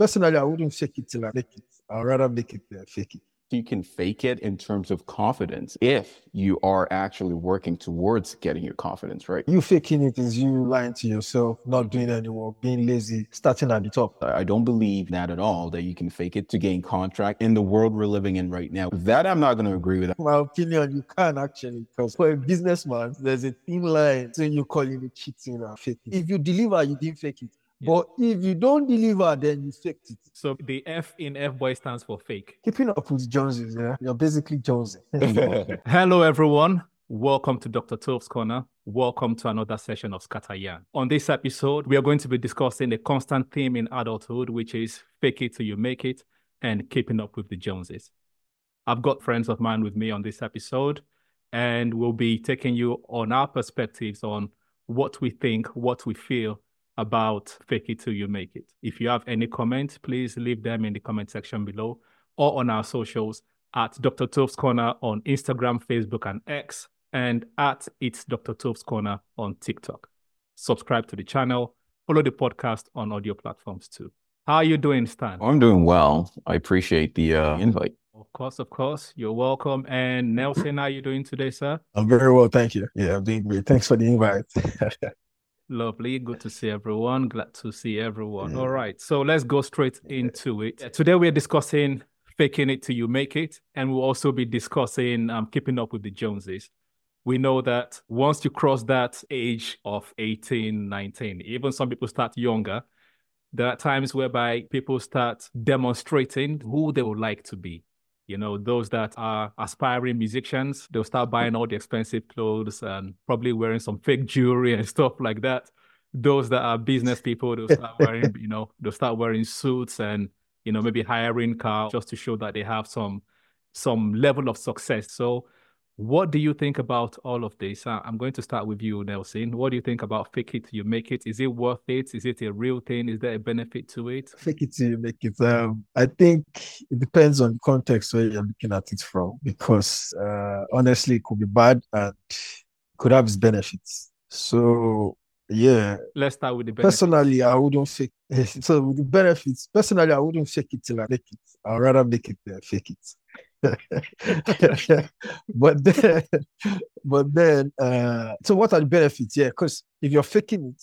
Personally, I wouldn't fake it till I make it. I'd rather make it than fake it. You can fake it in terms of confidence if you are actually working towards getting your confidence right. You faking it is you lying to yourself, not doing any work, being lazy, starting at the top. I don't believe that at all, that you can fake it to gain contract in the world we're living in right now. That I'm not going to agree with. My opinion, you can actually, because for a businessman, there's a thin line between you calling it cheating and faking. If you deliver, you didn't fake it. But if you don't deliver, then you faked it. So the F in F boy stands for fake. Keeping up with Joneses, yeah. You're basically Jonesy. Hello, everyone. Welcome to Dr. Toves Corner. Welcome to another session of Scatter Yarn. On this episode, we are going to be discussing a constant theme in adulthood, which is fake it till you make it and keeping up with the Joneses. I've got friends of mine with me on this episode, and we'll be taking you on our perspectives on what we think, what we feel about fake it till you make it. If you have any comments, please leave them in the comment section below or on our socials at Dr. Toves Corner on Instagram, Facebook, and X, and at It's Dr. Toves Corner on TikTok. Subscribe to the channel, follow the podcast on audio platforms too. How are you doing, Stan? I'm doing well. I appreciate the uh, invite. Of course, of course. You're welcome. And Nelson, how are you doing today, sir? I'm very well, thank you. Yeah, I'm doing great. Thanks for the invite. Lovely. Good to see everyone. Glad to see everyone. All right. So let's go straight into it. Today we're discussing faking it till you make it. And we'll also be discussing um, keeping up with the Joneses. We know that once you cross that age of 18, 19, even some people start younger, there are times whereby people start demonstrating who they would like to be. You know, those that are aspiring musicians, they'll start buying all the expensive clothes and probably wearing some fake jewelry and stuff like that. Those that are business people, they'll start wearing, you know, they'll start wearing suits and, you know, maybe hiring cars just to show that they have some some level of success. So what do you think about all of this? I'm going to start with you, Nelson. What do you think about fake it till you make it? Is it worth it? Is it a real thing? Is there a benefit to it? Fake it till you make it. Um, I think it depends on context where you're looking at it from, because uh, honestly, it could be bad and could have its benefits. So yeah. Let's start with the benefits. Personally, I wouldn't fake. So with the benefits, personally, I wouldn't fake it till I make it. I'd rather make it than fake it. but then, but then, uh, so what are the benefits? Yeah, because if you're faking it,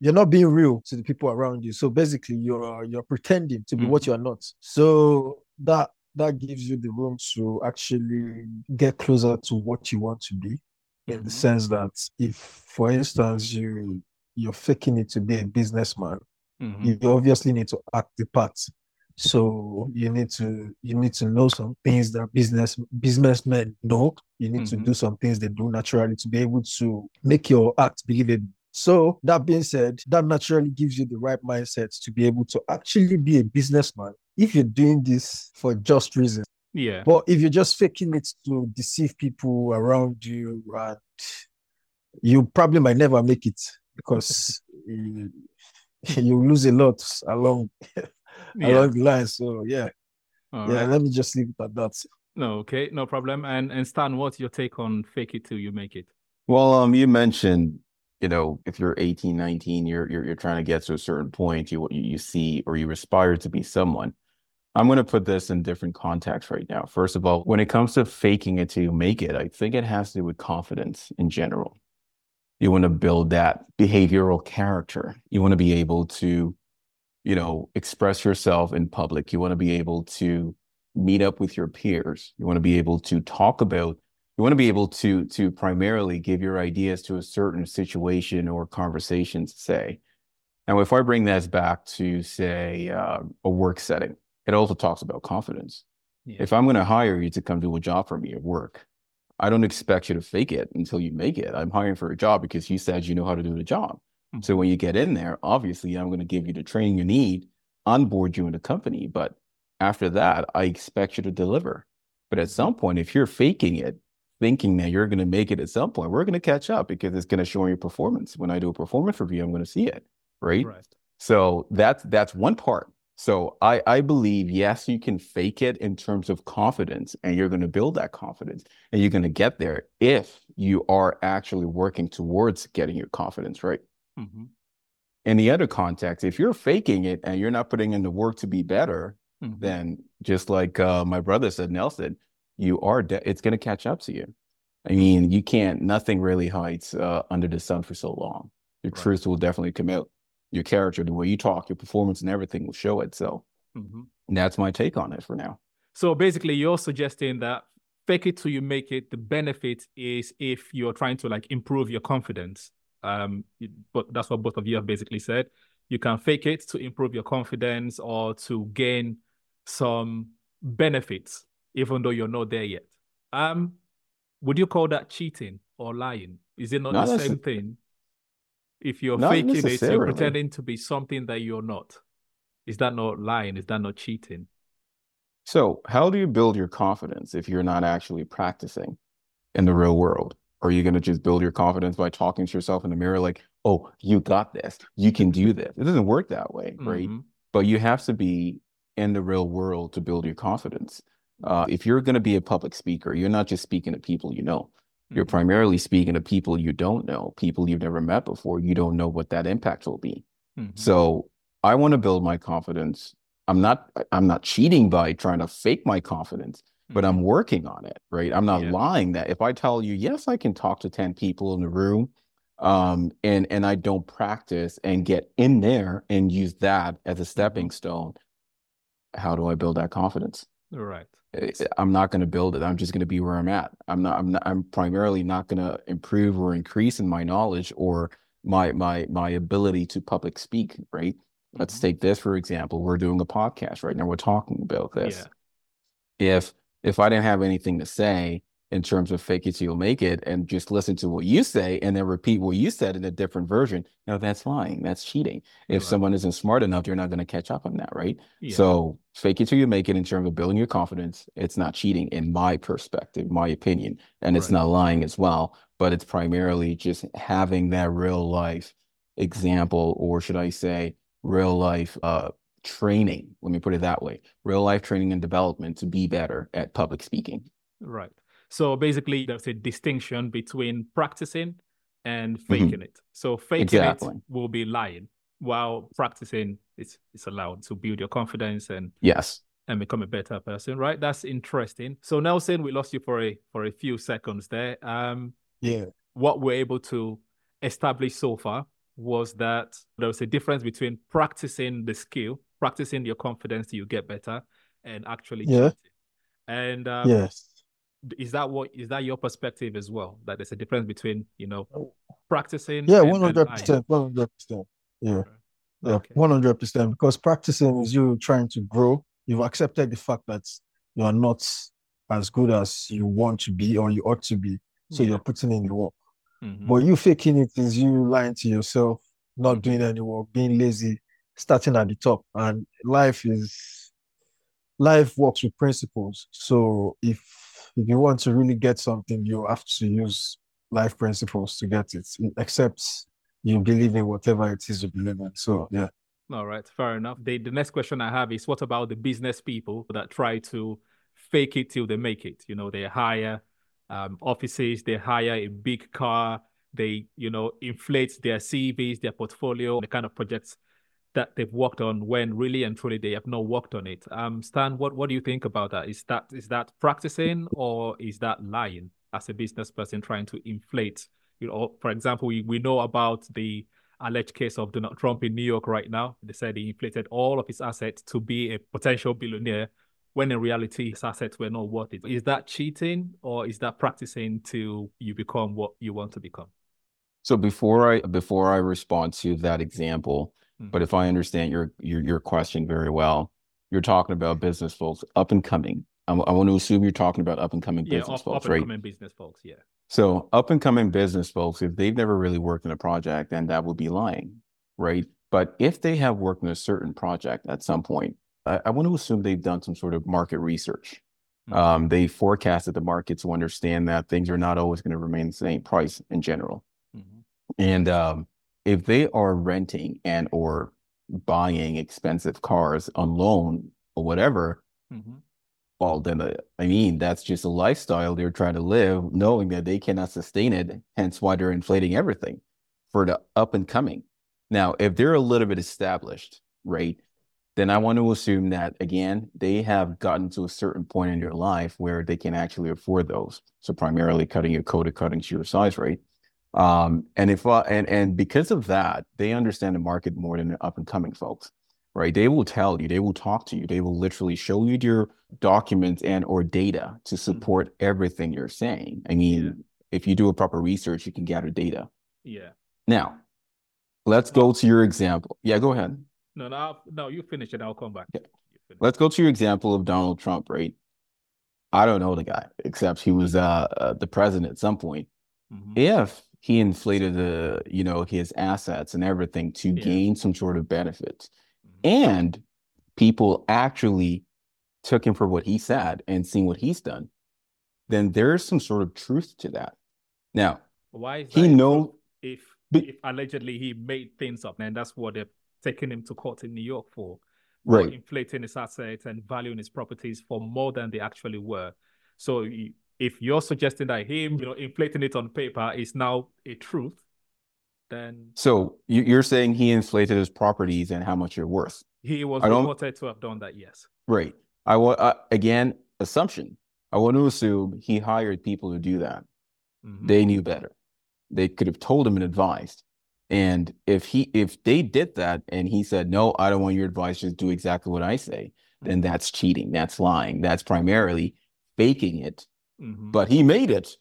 you're not being real to the people around you. So basically, you're you're pretending to be Mhm. what you're not. So that that gives you the room to actually get closer to what you want to be, in the Mhm. sense that if, for instance, you you're faking it to be a businessman, Mhm. you obviously need to act the part. So you need to you need to know some things that business businessmen know. You need to Mhm. do some things they do naturally to be able to make your act believable. So that being said, that naturally gives you the right mindset to be able to actually be a businessman if you're doing this for just reasons. Yeah. But if you're just faking it to deceive people around you, and you probably might never make it because you, you lose a lot along yeah. along the line. So yeah, All yeah. right. Let me just leave it at that. No, okay, no problem. And and Stan, what's your take on fake it till you make it? Well, um, you mentioned, you know, if you're 18, 19, you're you're, you're trying to get to a certain point, you you you see or you aspire to be someone. I'm going to put this in different context right now. First of all, when it comes to faking it till you make it, I think it has to do with confidence in general. You want to build that behavioral character. You want to be able to, you know, express yourself in public. You want to be able to meet up with your peers. You want to be able to talk about you want to be able to to primarily give your ideas to a certain situation or conversation to say now if i bring this back to say uh, a work setting it also talks about confidence Yeah. if i'm going to hire you to come do a job for me at work i don't expect you to fake it until you make it i'm hiring for a job because you said you know how to do the job so when you get in there obviously i'm going to give you the training you need onboard you in the company but after that i expect you to deliver but at some point if you're faking it thinking that you're going to make it at some point, we're going to catch up because it's going to show in your performance. When I do a performance review, I'm going to see it, right? Right. So that's that's one part. So I I believe yes, you can fake it in terms of confidence, and you're going to build that confidence, and you're going to get there if you are actually working towards getting your confidence right. Mhm. in the other context, if you're faking it and you're not putting in the work to be better, Mhm. then just like uh, my brother said, Nelson, you are de- it's going to catch up to you. I mean, you can't. Nothing really hides uh, under the sun for so long. Your Right. truth will definitely come out. Your character, the way you talk, your performance, and everything will show it. So Mhm. that's my take on it for now. So basically, you're suggesting that fake it till you make it. The benefit is if you're trying to like improve your confidence. Um, but that's what both of you have basically said. You can fake it to improve your confidence or to gain some benefits, even though you're not there yet. Um, would you call that cheating or lying? Is it not, Not the same thing? If you're Not faking it, you're pretending to be something that you're not. Is that not lying? Is that not cheating? So, how do you build your confidence if you're not actually practicing in the real world? Are you going to just build your confidence by talking to yourself in the mirror, like, oh, you got this, you can do this? It doesn't work that way, right? Mhm. But you have to be in the real world to build your confidence. Uh, if you're going to be a public speaker, you're not just speaking to people you know. You're Mhm. primarily speaking to people you don't know, people you've never met before. You don't know what that impact will be. Mhm. So I want to build my confidence. I'm not I'm not cheating by trying to fake my confidence, but I'm working on it, right? I'm not Yeah. lying that if I tell you, yes, I can talk to 10 people in the room, um, and and I don't practice and get in there and use that as a stepping stone, how do I build that confidence? Right. I- I'm not going to build it. I'm just going to be where I'm at. I'm not. I'm not. I'm primarily not going to improve or increase in my knowledge or my my my ability to public speak. Right. Let's Mhm. take this for example. We're doing a podcast right now. We're talking about this. Yeah. If if I didn't have anything to say in terms of fake it till you'll make it, and just listen to what you say and then repeat what you said in a different version, now that's lying. That's cheating. If Right. someone isn't smart enough, you're not going to catch up on that. Right. Yeah. So fake it till you make it in terms of building your confidence. It's not cheating in my perspective, my opinion. And it's not lying as well, but it's primarily just having that real life example, or should I say real life uh training. Let me put it that way. Real life training and development to be better at public speaking. Right. So basically, there's a distinction between practicing and Mhm. faking it. So faking Exactly. it will be lying, while practicing it's it's allowed to build your confidence and Yes. and become a better person. Right. That's interesting. So Nelson, we lost you for a for a few seconds there. Um, Yeah. what we're able to establish so far was that there was a difference between practicing the skill, practicing your confidence till you get better, and actually Yeah. And um, yes. is that what is that your perspective as well? That there's a difference between you know practicing. Yeah, one hundred percent, one hundred percent. Yeah, yeah, one hundred percent. Because practicing is you trying to grow. You've accepted the fact that you are not as good as you want to be or you ought to be. So Yeah. you're putting in the work. Mhm. But you faking it is you lying to yourself, not doing any work, being lazy, starting at the top. And life is life works with principles. So if if you want to really get something, you have to use life principles to get it. Except you believe in whatever it is you believe in. So yeah. All right, fair enough. The the next question I have is what about the business people that try to fake it till they make it? You know, they hire um, offices, they hire a big car, they, you know, inflate their CVs, their portfolio, the kind of projects that they've worked on when really and truly they have not worked on it. Um, Stan, what, what do you think about that? Is that is that practicing or is that lying as a business person trying to inflate? You know, for example, we, we know about the alleged case of Donald Trump in New York right now. They said he inflated all of his assets to be a potential billionaire when in reality his assets were not worth it. Is that cheating or is that practicing till you become what you want to become? So before I before I respond to that example, But if I understand your your your question very well, you're talking about business folks up and coming. I, I want to assume you're talking about up and coming Yeah, business up, folks, up and right? coming business folks. Yeah. So up and coming business folks, if they've never really worked in a project, then that would be lying, right? But if they have worked in a certain project at some point, I, I want to assume they've done some sort of market research. Mhm. Um, they forecasted the market to understand that things are not always going to remain the same price in general. Mhm. And um, if they are renting and or buying expensive cars on loan or whatever, Mhm. well, then uh, I mean that's just a lifestyle they're trying to live, knowing that they cannot sustain it. Hence, why they're inflating everything for the up and coming. Now, if they're a little bit established, right, then I want to assume that again, they have gotten to a certain point in their life where they can actually afford those. So primarily cutting your coat, cutting to your size, right? Um, and if uh, and and because of that, they understand the market more than the up and coming folks, right? They will tell you, they will talk to you, they will literally show you your documents and or data to support everything you're saying. I mean, if you do a proper research, you can gather data. Yeah. Now, let's go to your example. Yeah, go ahead. No, no, no. You finish it. I'll come back. Yeah. Let's go to your example of Donald Trump, right? I don't know the guy, except he was uh, uh the president at some point. Mhm. If he inflated the, you know, his assets and everything to Yeah. gain some sort of benefit, Mhm. and people actually took him for what he said and seeing what he's done, then there's some sort of truth to that. Now, Why is he that know- if Be- if allegedly he made things up, and that's what they're taking him to court in New York for, right? inflating his assets and valuing his properties for more than they actually were. So if you're suggesting that him, you know, inflating it on paper is now a truth, then So you- you're saying he inflated his properties and how much you're worth. he was reported to have done that. Yes. Right. I want uh, again assumption. I want to assume he hired people to do that. Mhm. They knew better. They could have told him and advised. And if he if they did that and he said, "No, I don't want your advice, just do exactly what I say," then that's cheating. That's lying. That's primarily faking it. Mhm. But he made it.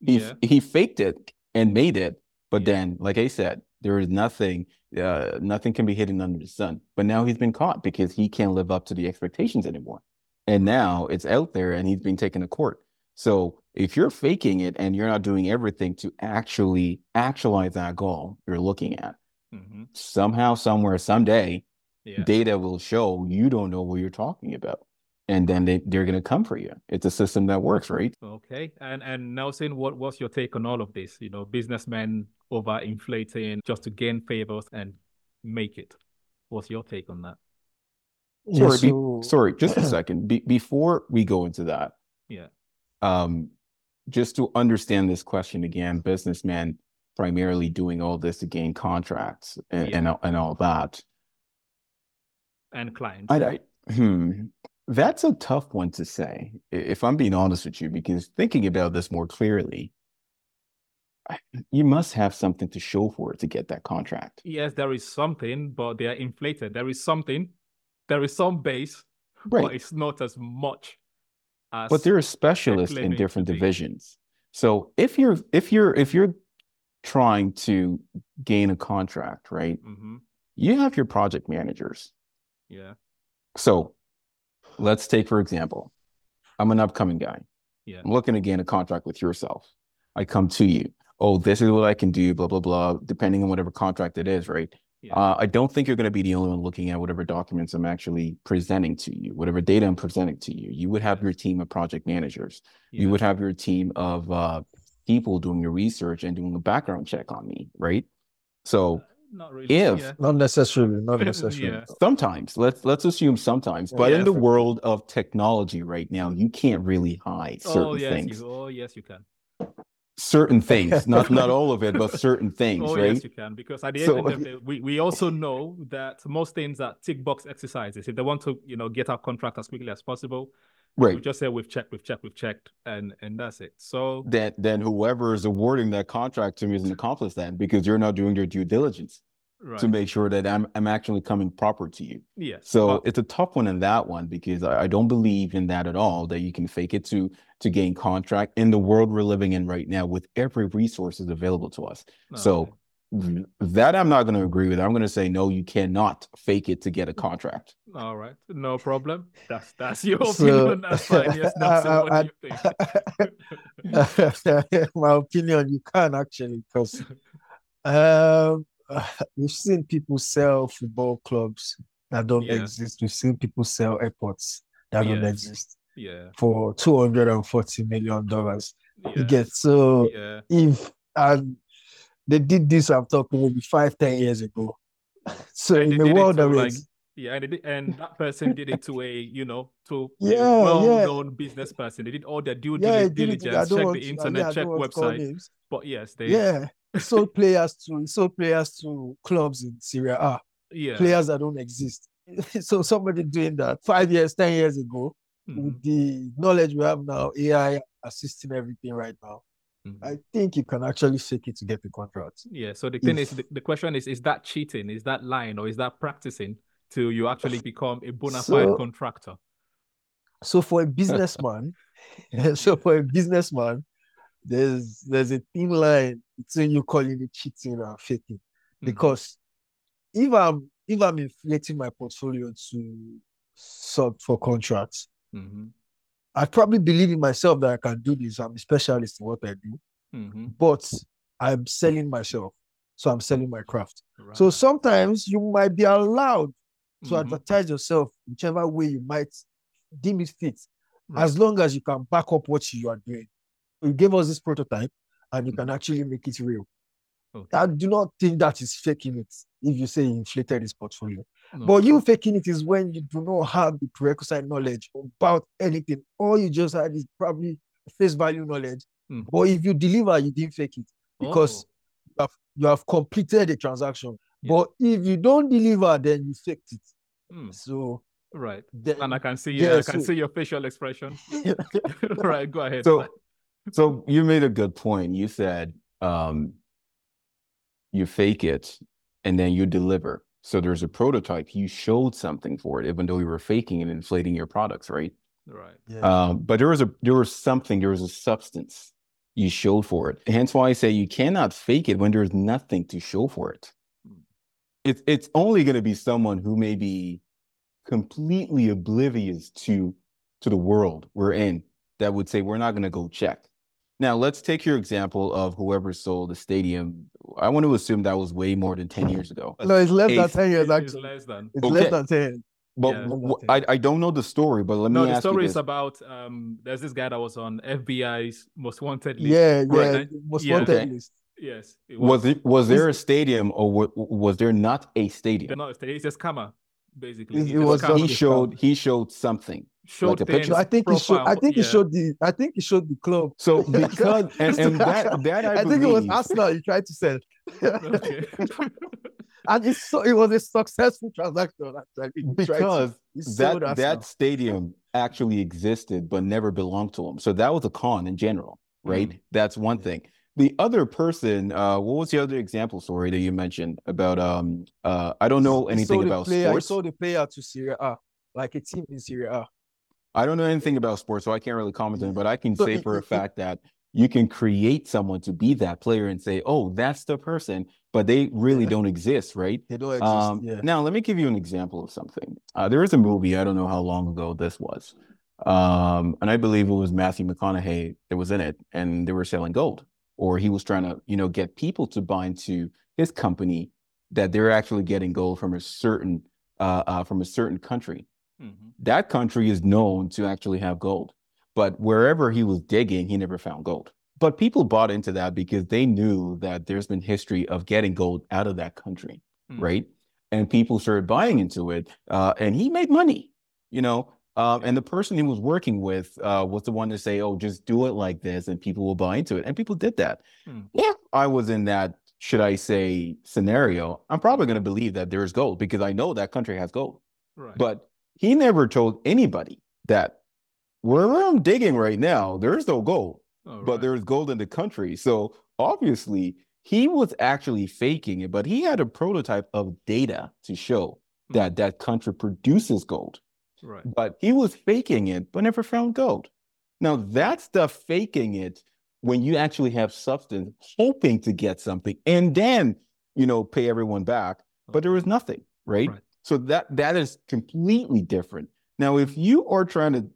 He yeah. he faked it and made it. But Yeah. then, like I said, there is nothing. Uh, nothing can be hidden under the sun. But now he's been caught because he can't live up to the expectations anymore. And now it's out there, and he's being taken to court. So if you're faking it and you're not doing everything to actually actualize that goal you're looking at, Mhm. somehow, somewhere, someday, Yeah. data will show you don't know what you're talking about. And then they, they're going to come for you. It's a system that works, right? Okay. And and Nelson, what what's your take on all of this? You know, businessmen over inflating just to gain favors and make it. What's your take on that? Yeah, Sorry, be- sorry, just a second. Be- before we go into that, Yeah. um, just to understand this question again, businessmen primarily doing all this to gain contracts and Yeah. and, all- and all that. And clients. I, I hmm, that's a tough one to say, if I'm being honest with you, because thinking about this more clearly, you must have something to show for it to get that contract. Yes, there is something, but they are inflated. There is something, there is some base, Right. but it's not as much as but there are specialists in different divisions. So if you're if you're if you're trying to gain a contract, right? hmm You have your project managers. Yeah. So let's take for example, I'm an upcoming guy. Yeah. I'm looking to gain a contract with yourself. I come to you. Oh, this is what I can do, blah, blah, blah, depending on whatever contract it is, right? Yeah. Uh, I don't think you're going to be the only one looking at whatever documents I'm actually presenting to you, whatever data I'm presenting to you. You would have your team of project managers. yeah. You would have your team of uh, people doing your research and doing a background check on me, right? So Not really. if- yeah. Not necessarily, not Yeah. necessarily. sometimes, let's let's assume sometimes, but Yeah. in the world of technology right now, you can't really hide oh, certain Oh yes, things. you. Oh yes, you can. Certain things, not not all of it, but certain oh, things, Oh right? yes, you can. Because at the So- end of the day, we, we also know that most things are tick box exercises. If they want to, you know, get our contract as quickly as possible, we just say we've checked, we've checked, we've checked, and and that's it. So Then then whoever is awarding that contract to me is an accomplice then because you're not doing your due diligence right. to make sure that I'm I'm actually coming proper to you. Yeah. So but- it's a tough one in that one because I, I don't believe in that at all, that you can fake it to to gain contract in the world we're living in right now with every resources available to us. So that I'm not going to agree with. I'm going to say no, you cannot fake it to get a contract. all right, no problem. That's that's your So- opinion. That's fine. Yes, Nelson, I- what I- you? My opinion, you can actually, because um, we've seen people sell football clubs that don't Yeah. exist. We've seen people sell airports that don't exist yeah, for two hundred and forty million dollars. yeah, You get so yeah. if and they did this, I'm talking maybe five, ten years ago. So And in the world of like, Yeah, and, did- and that person did it to a, you know, to Yeah, a well-known business person. They did all their due yeah, dili- it did it. I diligence, check the internet, yeah, check don't want to call website. names. But yes, they Yeah, sold players to sold players to clubs in Serie A, Yeah. players that don't exist. so somebody doing that five years, ten years ago, Mhm, with the knowledge we have now, AI assisting everything right now, mhm. I think you can actually fake it to get the contract. Yeah. So the thing is, the, the question is, is that cheating? Is that lying, or is that practicing till you actually become a bona fide So- contractor? So for a businessman, so for a businessman, there's there's a thin line between you calling it cheating and faking. Mhm, Because if I'm if I'm inflating my portfolio to sub for contracts, mhm, I probably believe in myself that I can do this. I'm a specialist in what I do, mhm. but I'm selling myself. So I'm selling my craft. So sometimes you might be allowed to Mhm, advertise yourself whichever way you might deem it fit, Right. as long as you can back up what you are doing. You gave us this prototype and you can Mhm. actually make it real. Okay. I do not think that is faking it if you say inflated his portfolio. No. But you faking it is when you do not have the prerequisite knowledge about anything. All you just had is probably face value knowledge. Mhm. But if you deliver, you didn't fake it because Oh, you, have, you have completed the transaction. Yeah. But if you don't deliver, then you faked it. mm, So right. then, And I can see, Yeah, I can so- see your facial expression. right. Go ahead. So, so you made a good point. You said um, you fake it and then you deliver. So there's a prototype. You showed something for it, even though you were faking and inflating your products, right? right. yeah. Um, but there was a there was something, there was a substance you showed for it. Hence why I say you cannot fake it when there's nothing to show for it. Mm. It's it's only going to be someone who may be completely oblivious to to the world we're in that would say we're not going to go check. Now let's take your example of whoever sold the stadium. I want to assume that was way more than ten years ago. no, it's less than 10 years, It- it's actually. less than. It's Okay. less than 10 years. But Yeah. w- I I don't know the story. But let No, me the ask you story is about um. There's this guy that was on FBI's most wanted list. Yeah, yeah. Most Yeah. wanted Okay. list. Yes. It Was it was there a stadium or wa- was there not a stadium? They're stadium? not. It's just scammer, basically. It- it was. He just- showed he showed something. showed like a picture. I think he showed. I profile, think he showed the. I think he showed the club. So because and, and that that I, I think it was Arsenal. He tried to sell, Okay. and it's so it was a successful transaction. Actually, He tried to- because that that stadium actually existed but never belonged to him. So that was a con in general, right? Mm. That's one Yeah. thing. The other person, uh, what was the other example story that you mentioned about? Um, uh, I don't know anything about player, sports. He sold the player to Serie A, like a team in Syria I don't know anything about sports, so I can't really comment on it. But I can So say it- for a it- fact that you can create someone to be that player and say, "Oh, that's the person," but they really don't exist, right? They don't exist. Um, yeah. Now, let me give you an example of something. Uh, there is a movie, I don't know how long ago this was. Um, and I believe it was Matthew McConaughey that was in it, and they were selling gold, or he was trying to, you know, get people to buy into his company that they're actually getting gold from a certain, uh, uh, from a certain country. Mhm. That country is known to actually have gold, but wherever he was digging, he never found gold. But people bought into that because they knew that there's been history of getting gold out of that country Mm. right? And people started buying into it, uh, and he made money, you know. Um, and the person he was working with uh, was the one to say, "Oh, just do it like this, and people will buy into it." And people did that. Hmm. If I was in that, should I say, scenario, I'm probably going to believe that there's gold because I know that country has gold. Right. But he never told anybody that wherever I'm digging right now, there's no gold All but there's gold in the country. So obviously he was actually faking it, but he had a prototype of data to show Hmm. that that country produces gold. Right. But he was faking it, but never found gold. Now that's the faking it when you actually have substance, hoping to get something, and then you know pay everyone back. But there was nothing, right? Right. So that that is completely different. Now, if you are trying to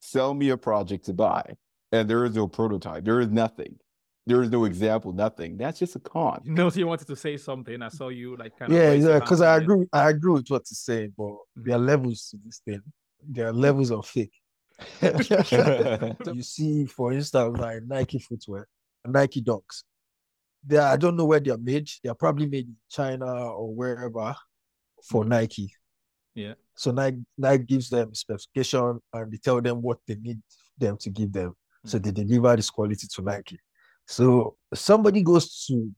sell me a project to buy, and there is no prototype, there is nothing, there is no example, nothing. That's just a con. You know, you wanted to say something. I saw you like kind of. Yeah, raise yeah, because I agree. I agree with what you're saying, but mm-hmm. there are levels to this thing. There are levels of fake. you see, for instance, like Nike footwear, Nike Dunks. They are, I don't know where they are made. They are probably made in China or wherever for mm-hmm. Nike. Yeah. So Nike, Nike gives them specification and they tell them what they need them to give them. So mm-hmm. they deliver this quality to Nike. So somebody goes to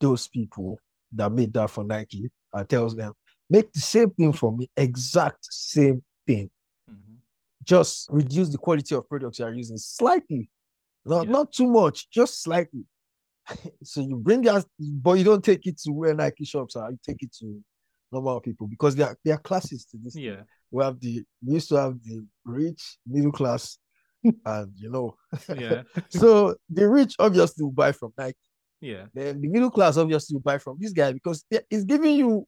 those people that made that for Nike and tells them, make the same thing for me, exact same thing. Mhm. Just reduce the quality of products you are using slightly. Not, Yeah. not too much, just slightly. so you bring that, but you don't take it to where Nike shops are. You take it to normal people because they are they are classes to this. thing. Yeah. We have the we used to have the rich, middle class, and you know. Yeah. so the rich obviously will buy from Nike. Yeah. Then the middle class obviously will buy from this guy because they- it's giving you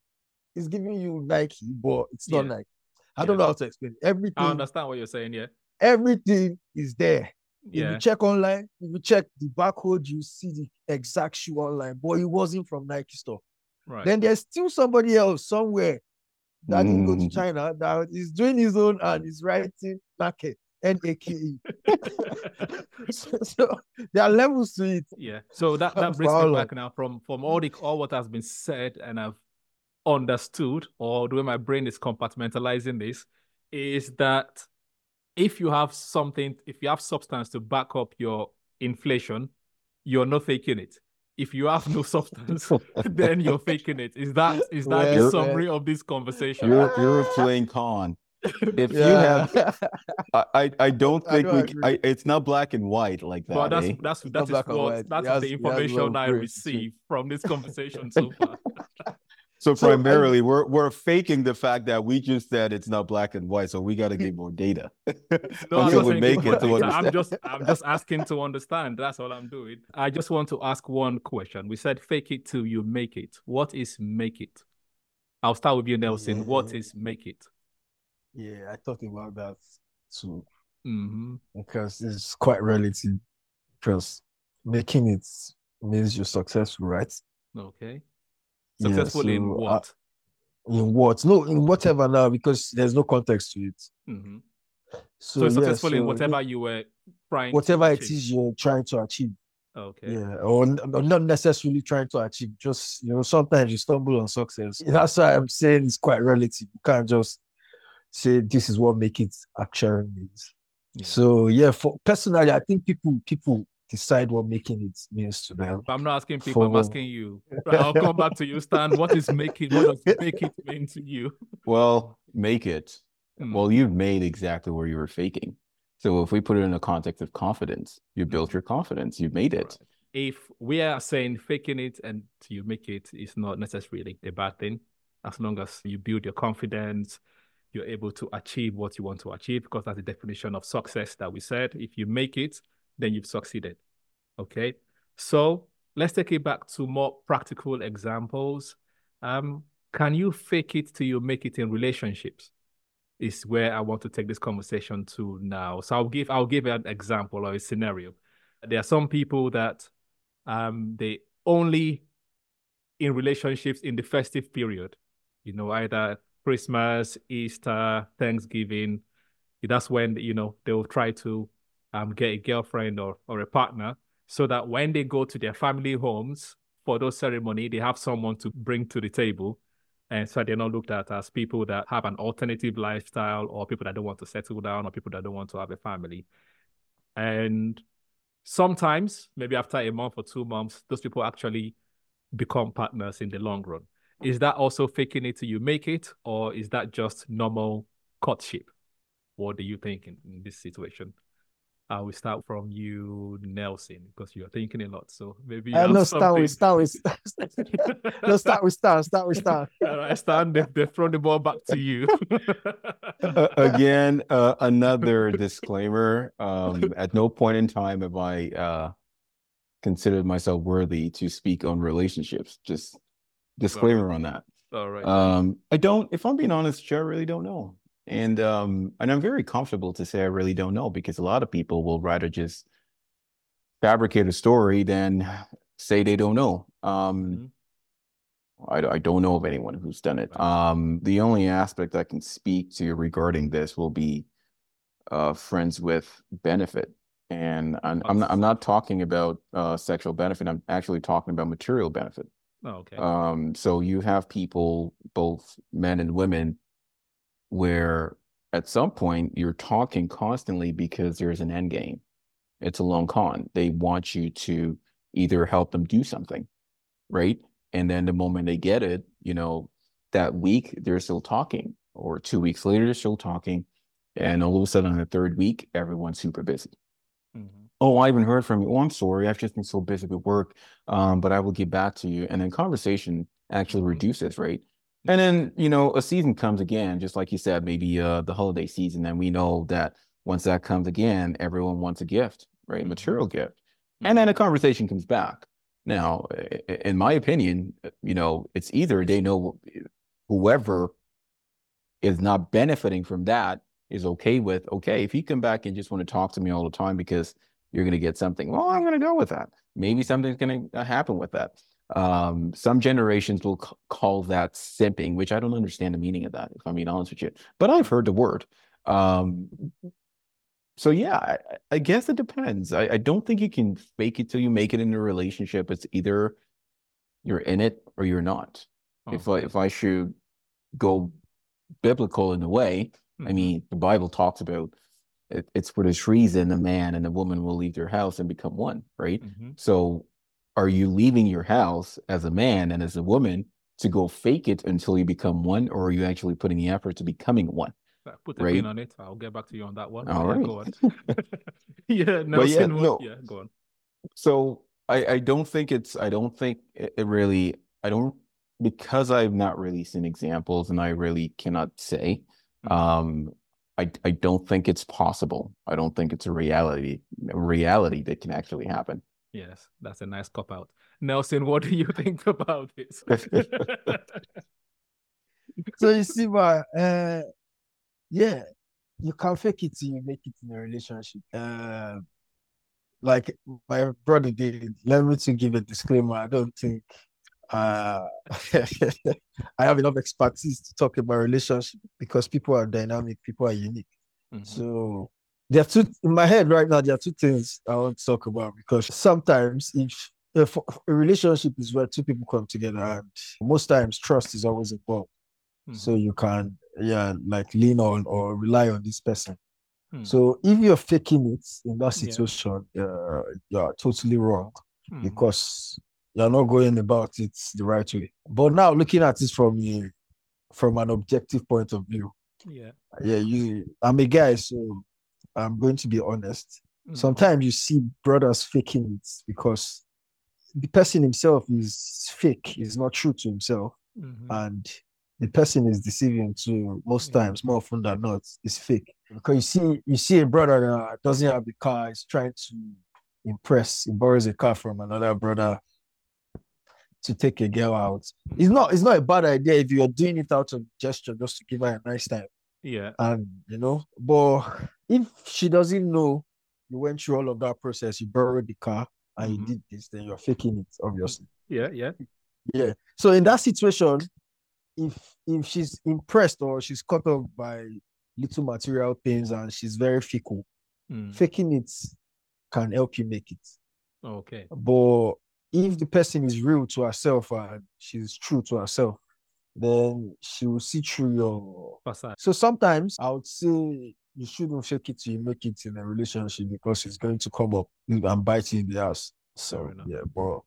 it's giving you Nike, but it's not Yeah. Nike. I don't know how to explain. it. Everything, I understand what you're saying. Yeah. everything is there. If you check online, if you check the barcode, you see the exact shoe online, but it wasn't from Nike store. Right. Then there's still somebody else somewhere that didn't go to Mm. China that is doing his own and is writing Nake, N-A-K-E. so, so there are levels to it. Yeah. So that, that brings how me back now from from all the all what has been said and I've understood, or the way my brain is compartmentalizing this, is that if you have something, if you have substance to back up your inflation, you're not faking it. If you have no substance, then you're faking it. Is that is that the summary of this conversation? You're you're playing con. If you have, I I, I don't I think don't we. agree. I, it's not black and white like that. But that's eh? that's not that is black what that's It has- the information long I grades, received from this conversation so far. So So, I- primarily, we're we're faking the fact that we just said it's not black and white, so we got to get more data No, I'm until we make it to more. I'm just I'm just asking to understand. That's all I'm doing. I just want to ask one question. We said fake it till you make it. What is make it? I'll start with you, Nelson. What Yeah. is make it? Yeah, I thought about that too hmm because it's quite relative. Because making it means you're successful, right? Okay. Successful in so, uh, what? in what? No, in whatever now, because there's no context to it. hmm So, So, yeah, successful in so whatever you were trying. whatever it achieve. you're trying to achieve. Okay. Yeah, or, or not necessarily trying to achieve. Just you know, sometimes you stumble on success. That's why I'm saying it's quite relative. You can't just say this is what make it actually means. Yeah. So yeah, for personally, I think people people decide what making it means to them. But I'm not asking people. I'm asking you. I'll come back to you, Stan. What is making? What does make it mean to you? Well, make it. Mm. Well, you've made exactly where you were faking. So if we put it in the context of confidence, you built your confidence. You made it. Right. If we are saying faking it and you make it is not necessarily a bad thing, as long as you build your confidence, you're able to achieve what you want to achieve, because that's the definition of success that we said. If you make it, then you've succeeded. Okay. So let's take it back to more practical examples. Um, can you fake it till you make it in relationships? Is where I want to take this conversation to now. So I'll give I'll give an example or a scenario there are some people that um they only in relationships in the festive period you know either christmas easter thanksgiving. That's when you know they will try to um get a girlfriend or or a partner so that when they go to their family homes for those ceremony they have someone to bring to the table. And so they're not looked at as people that have an alternative lifestyle or people that don't want to settle down or people that don't want to have a family. And sometimes maybe after a month or two months those people actually become partners in the long run is that also faking it till you make it or is that just normal courtship what do you think in, in this situation I will start from you, Nelson, because you're thinking a lot. So maybe you Uh, have no, start with something. start with no start with start start with start. All right, Stan, they, they throw the ball back to you. Uh, again, uh, another disclaimer. Um, at no point in time have I uh, considered myself worthy to speak on relationships. Just disclaimer on that. All right. Um, I don't, if I'm being honest, Joe, I really don't know. And um, and I'm very comfortable to say I really don't know because a lot of people will rather just fabricate a story than say they don't know. Um, I, I don't know of anyone who's done it. Um, the only aspect I can speak to regarding this will be uh, friends with benefit. And I'm, I'm, not, I'm not talking about uh, sexual benefit. I'm actually talking about material benefit. Oh, okay. Um, so you have people, both men and women, where at some point you're talking constantly because there's an end game. It's a long con. They want you to either help them do something, right? And then the moment they get it, you know, that week they're still talking, or two weeks later they're still talking, and all of a sudden on the third week, everyone's super busy. Oh, I haven't heard from you. Oh, I'm sorry. I've just been so busy with work. Um, but I will get back to you. And then conversation actually Mhm. reduces, right? And then, you know, a season comes again, just like you said, maybe uh the holiday season. And we know that once that comes again, everyone wants a gift, right? Mhm. Material gift. And then a conversation comes back. Now, in my opinion, uh, you know, it's either they know whoever is not benefiting from that is okay with, okay, if you come back and just want to talk to me all the time because you're going to get something, well, I'm going to go with that. Maybe something's going to happen with that. Um, some generations will c- call that simping, which I don't understand the meaning of that, if I'm being honest with you. But I've heard the word. Um, so yeah, I, I- guess it depends. I, I don't think you can fake it till you make it in a relationship. It's either you're in it or you're not. If I if I should go biblical in a way, I Mhm. mean, the Bible talks about it, it's for this reason a man and a woman will leave their house and become one, right? Mhm. So are you leaving your house as a man and as a woman to go fake it until you become one, or are you actually putting the effort to becoming one? Put a Right. pin on it. I'll get back to you on that one. All yeah, right. go on. yeah, But yeah, no. Yeah, go on. So I, I don't think it's I don't think it, really I don't because I've not really seen examples and I really cannot say Mhm. um I I don't think it's possible. I don't think it's a reality a reality that can actually happen. Yes, that's a nice cop out. Nelson, what do you think about this? So you see, my uh, yeah, you can fake it till you make it in a relationship. Uh, like my brother did. Let me to give a disclaimer. I don't think uh, I have enough expertise to talk about relationship because people are dynamic, people are unique. Mhm. So there are two in my head right now. There are two things I want to talk about because sometimes if if a relationship is where two people come together, and most times trust is always involved Mhm. so you can yeah like lean on or rely on this person Hmm. so if you're faking it in that Yeah. situation uh, you're totally wrong Mhm. because you're not going about it the right way but now looking at it from a, from an objective point of view yeah. yeah you i'm a guy so i'm going to be honest Mhm. sometimes you see brothers faking it because the person himself is fake he's not true to himself Mhm. and the person is deceiving too most Yeah. times more often than not it's fake because you see you see a brother that doesn't have the car is trying to impress he borrows a car from another brother to take a girl out it's not it's not a bad idea if you're doing it out of gesture just to give her a nice time Yeah. and you know but if she doesn't know you went through all of that process you borrowed the car and Mhm. you did this then you're faking it obviously Yeah. Yeah. yeah. So in that situation, if if she's impressed or she's caught up by little material things and she's very fickle, Mm. faking it can help you make it. Okay. But if the person is real to herself and she's true to herself, then she will see through your. Facade. So sometimes I would say you shouldn't fake it till you make it in a relationship because it's going to come up and bite you in the ass. So yeah, but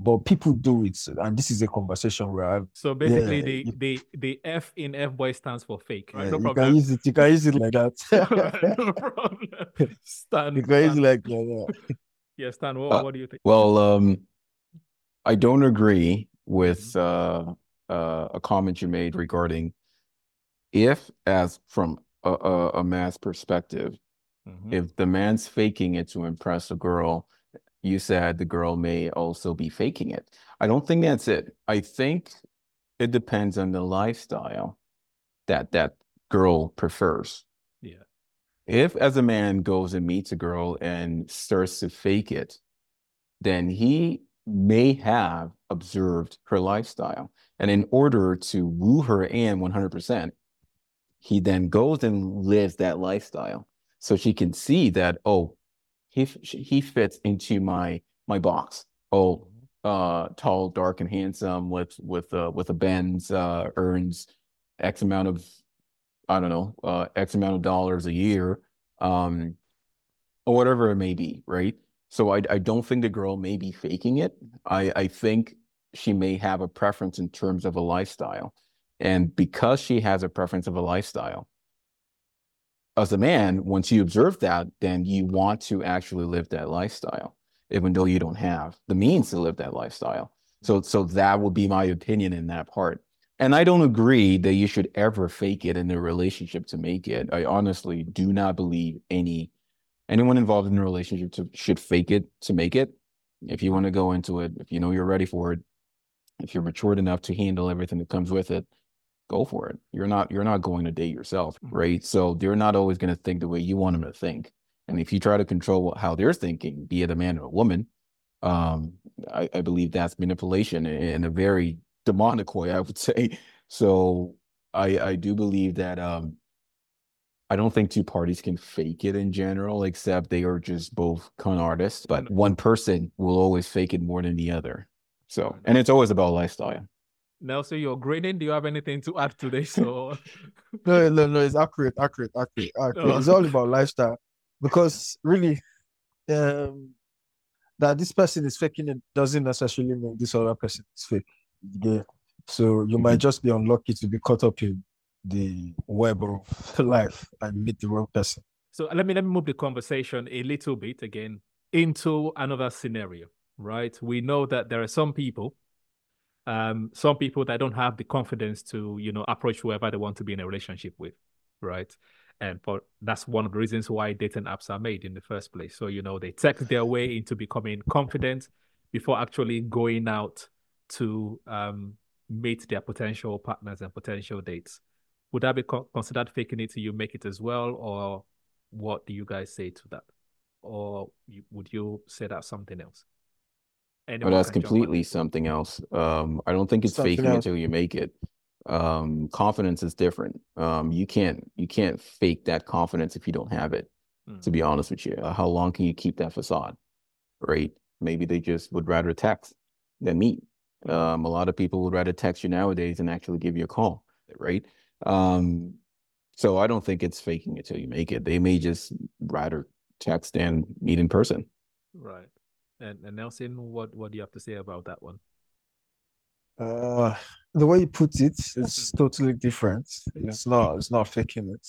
but people do it, and this is a conversation where I have So basically, Yeah, the you- the the F in F boy stands for fake. Right? Yeah, No you can use it. You can use it like that. no problem. Stan. you can use it like that. Yeah, Stan. What, Uh, what do you think? Well, um, I don't agree with Mm-hmm. uh, uh, a comment you made regarding if, as from a, a, a man's perspective, Mhm. if the man's faking it to impress a girl, you said the girl may also be faking it. I don't think that's it. I think it depends on the lifestyle that that girl prefers. Yeah. If as a man goes and meets a girl and starts to fake it, then he may have observed her lifestyle. And in order to woo her in 100%, he then goes and lives that lifestyle so she can see that, oh, he, he fits into my, my box. Oh, uh, tall, dark, and handsome with, with, uh, with a Benz, uh, earns X amount of, I don't know, uh, X amount of dollars a year, um, or whatever it may be, right? So I, I don't think the girl may be faking it. I, I think she may have a preference in terms of a lifestyle. And because she has a preference of a lifestyle, as a man, once you observe that, then you want to actually live that lifestyle, even though you don't have the means to live that lifestyle. So, so that would be my opinion in that part. And I don't agree that you should ever fake it in a relationship to make it. I honestly do not believe any anyone involved in a relationship to, should fake it to make it. If you want to go into it, if you know you're ready for it, if you're matured enough to handle everything that comes with it, go for it. You're not you're not going to date yourself, mm-hmm. right? So they're not always going to think the way you want them to think. And if you try to control how they're thinking, be it a man or a woman, um, I, I believe that's manipulation in a very demonic way, I would say. So I I do believe that um I don't think two parties can fake it in general, except they are just both con artists. But one person will always fake it more than the other. So, and it's always about lifestyle. Nelson, you're grading. Do you have anything to add to this? So, no, no, no. It's accurate, accurate, accurate, accurate. It's all about lifestyle because really, um, that this person is faking it doesn't necessarily mean this other person is fake. Yeah. So you might just be unlucky to be caught up in the web of life and meet the wrong person. So let me let me move the conversation a little bit again into another scenario, right? We know that there are some people, um, some people that don't have the confidence to, you know, approach whoever they want to be in a relationship with, right? And for that's one of the reasons why dating apps are made in the first place. So you know they text their way into becoming confident before actually going out to um, meet their potential partners and potential dates would that be co- considered faking it till you make it as well, or what do you guys say to that, or you, would you say that's something else? Anyone oh, that's completely something else. Um, I don't think it's something faking else. until you make it. Um, confidence is different. Um, you can't you can't fake that confidence if you don't have it. Mm. To be honest with you, uh, how long can you keep that facade? Right? Maybe they just would rather text than meet. Hmm. Um, a lot of people would rather text you nowadays and actually give you a call. Right? Um, so I don't think it's faking it till you make it. They may just write or text and meet in person. Right. And, and Nelson, what, what do you have to say about that one? Uh, the way you put it is totally different. It's not. It's not faking it.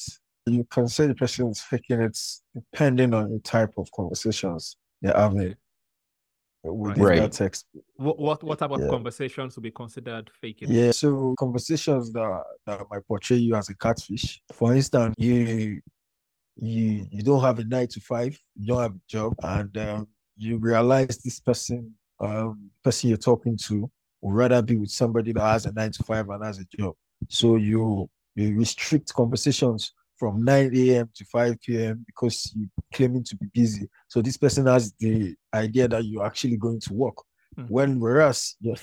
You can say the person is faking it depending on the type of conversations they're having within right. that text. What what, what type of yeah. conversations would be considered fake? Yeah, so conversations that that might portray you as a catfish. For instance, you you you don't have a nine to five, you don't have a job, and um, you realize this person um person you're talking to would rather be with somebody that has a nine to five and has a job. So you you restrict conversations from 9 a.m. to 5 p.m. because you're claiming to be busy. So this person has the idea that you're actually going to work. Mm. When whereas you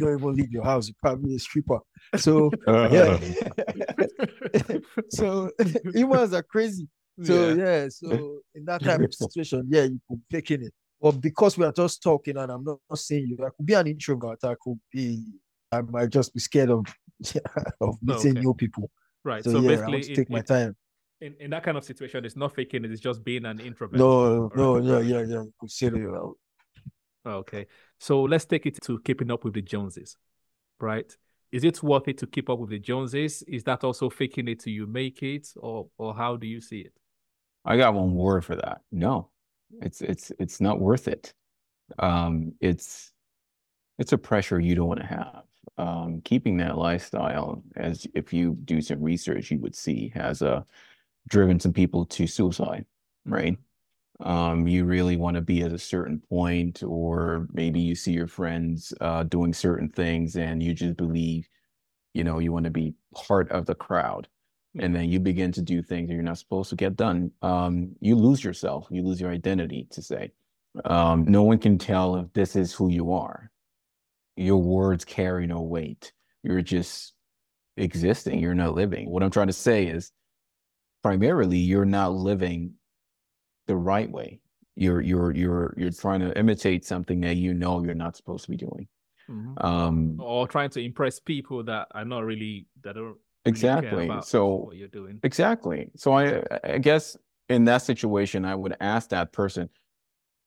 don't even leave your house, you're probably a stripper. So yeah. so humans are crazy. So yeah. yeah, so in that type of situation, yeah, you could be faking it. But because we are just talking, and I'm not, not saying you, I could be an introvert. I could be, I might just be scared of of meeting okay. new people. Right. So, so yeah, basically, I take my time. In, in that kind of situation, it's not faking it; it's just being an introvert. No, no, yeah, yeah, yeah. Consider it. Okay, so let's take it to keeping up with the Joneses, right? Is it worth it to keep up with the Joneses? Is that also faking it till you make it, or or how do you see it? I got one word for that. No, it's it's it's not worth it. Um, it's it's a pressure you don't want to have um, keeping that lifestyle, as if you do some research, you would see has uh, driven some people to suicide, right? Mm-hmm. Um, you really want to be at a certain point, or maybe you see your friends uh, doing certain things and you just believe, you know, you want to be part of the crowd. And then you begin to do things that you're not supposed to get done. Um, you lose yourself, you lose your identity to say. Um, no one can tell if this is who you are your words carry no weight. You're just existing. You're not living. What I'm trying to say is primarily you're not living the right way. You're you're you're you're trying to imitate something that you know you're not supposed to be doing. Mm-hmm. Um or trying to impress people that are not really that don't really exactly so what you're doing. Exactly. So I I guess in that situation I would ask that person,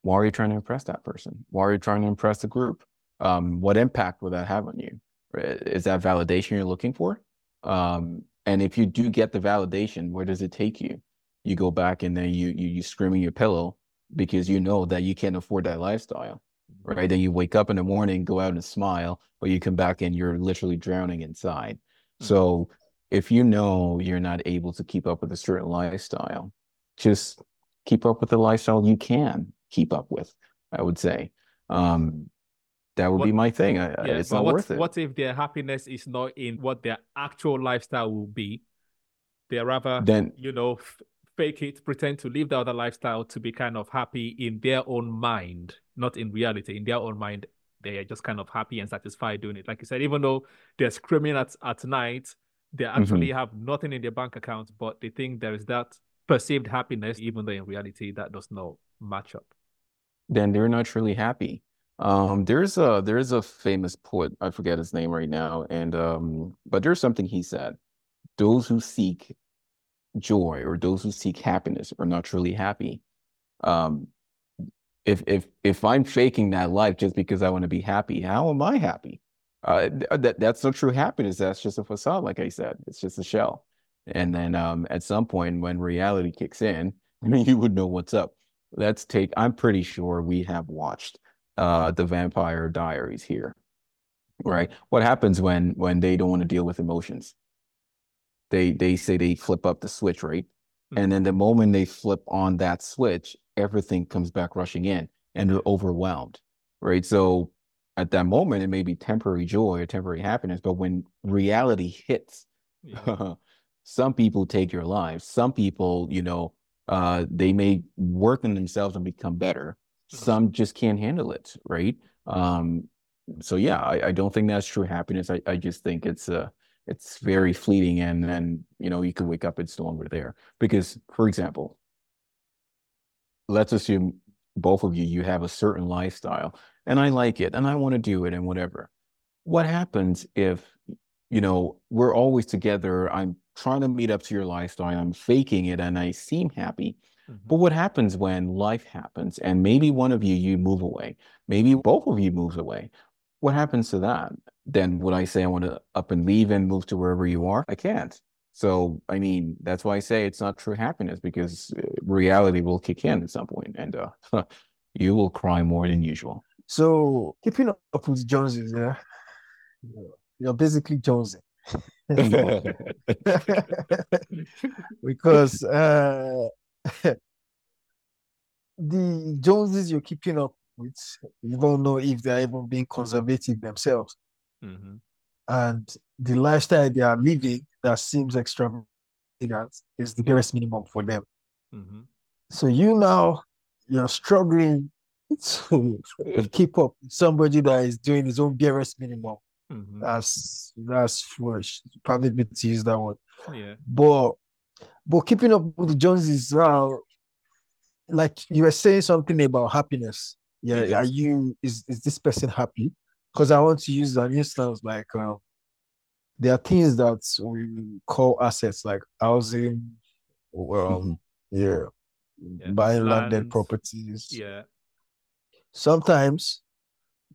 why are you trying to impress that person? Why are you trying to impress the group? Um, what impact will that have on you? Is that validation you're looking for? Um, and if you do get the validation, where does it take you? You go back and then you you you screaming your pillow because you know that you can't afford that lifestyle, right? Then you wake up in the morning, go out and smile, but you come back and you're literally drowning inside. Mm-hmm. So if you know you're not able to keep up with a certain lifestyle, just keep up with the lifestyle you can keep up with. I would say. Um, that would what, be my thing. I, yeah, it's not what, worth it. What if their happiness is not in what their actual lifestyle will be? They rather, then you know, f- fake it, pretend to live the other lifestyle to be kind of happy in their own mind, not in reality. In their own mind, they are just kind of happy and satisfied doing it. Like you said, even though they're screaming at at night, they actually mm-hmm. have nothing in their bank account, but they think there is that perceived happiness, even though in reality that does not match up. Then they're not truly happy um, there's a there's a famous poet, I forget his name right now, and um, but there's something he said. Those who seek joy or those who seek happiness are not truly happy. Um, if if if I'm faking that life just because I want to be happy, how am I happy? Uh, that that's not true happiness. That's just a facade, like I said. It's just a shell. And then um, at some point, when reality kicks in, you would know what's up. Let's take. I'm pretty sure we have watched uh, the Vampire Diaries here, right? What happens when when they don't want to deal with emotions? They they say they flip up the switch, right? Mm-hmm. And then the moment they flip on that switch, everything comes back rushing in, and they're overwhelmed, right? So at that moment, it may be temporary joy or temporary happiness, but when reality hits, yeah. some people take your lives. Some people, you know, uh, they may work on themselves and become better some just can't handle it, right? Um, so yeah, I, I don't think that's true happiness. I, I just think it's uh it's very fleeting and then you know you can wake up it's no longer there. Because for example, let's assume both of you you have a certain lifestyle and I like it and I want to do it and whatever. What happens if you know we're always together, I'm trying to meet up to your lifestyle, I'm faking it and I seem happy Mm-hmm. But what happens when life happens and maybe one of you you move away, maybe both of you moves away? What happens to that? Then would I say I want to up and leave and move to wherever you are? I can't. So I mean, that's why I say it's not true happiness because uh, reality will kick in at some point, and uh, you will cry more than usual. So keeping up with Joneses, yeah, you're basically Jonesing. because uh, the Joneses you're keeping up with, you don't know if they're even being conservative themselves. Mm-hmm. And the lifestyle they are living that seems extravagant is the barest minimum for them. Mm-hmm. So you now you're struggling to keep up with somebody that is doing his own barest minimum. Mm-hmm. That's that's foolish. Probably to use that one. Yeah. But but keeping up with the Joneses, uh, like you were saying something about happiness. Yeah, are you is is this person happy? Because I want to use an instance like um, there are things that we call assets like housing, well, um, yeah, yeah, buying landed properties. Yeah. Sometimes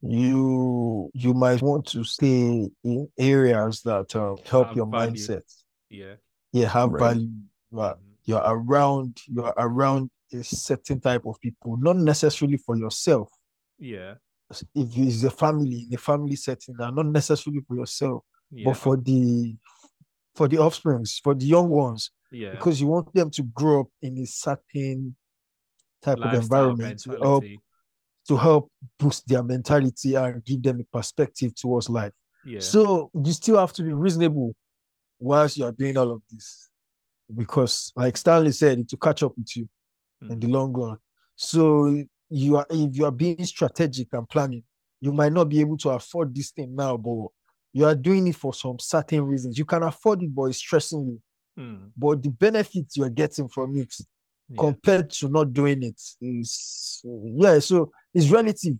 you you might want to stay in areas that um, help have your value. mindset. Yeah. Yeah, have right. value mm-hmm. you're around you're around a certain type of people, not necessarily for yourself. Yeah. If it's a family, in a family setting, not necessarily for yourself, yeah. but for the for the offsprings, for the young ones. Yeah. Because you want them to grow up in a certain type Lifestyle of environment to help to help boost their mentality and give them a perspective towards life. Yeah. So you still have to be reasonable whilst you are doing all of this because like Stanley said, it will catch up with you mm. in the long run. So you are if you are being strategic and planning, you might not be able to afford this thing now, but you are doing it for some certain reasons. You can afford it, but it's stressing you. Mm. But the benefits you are getting from it yeah. compared to not doing it is yeah, so it's relative.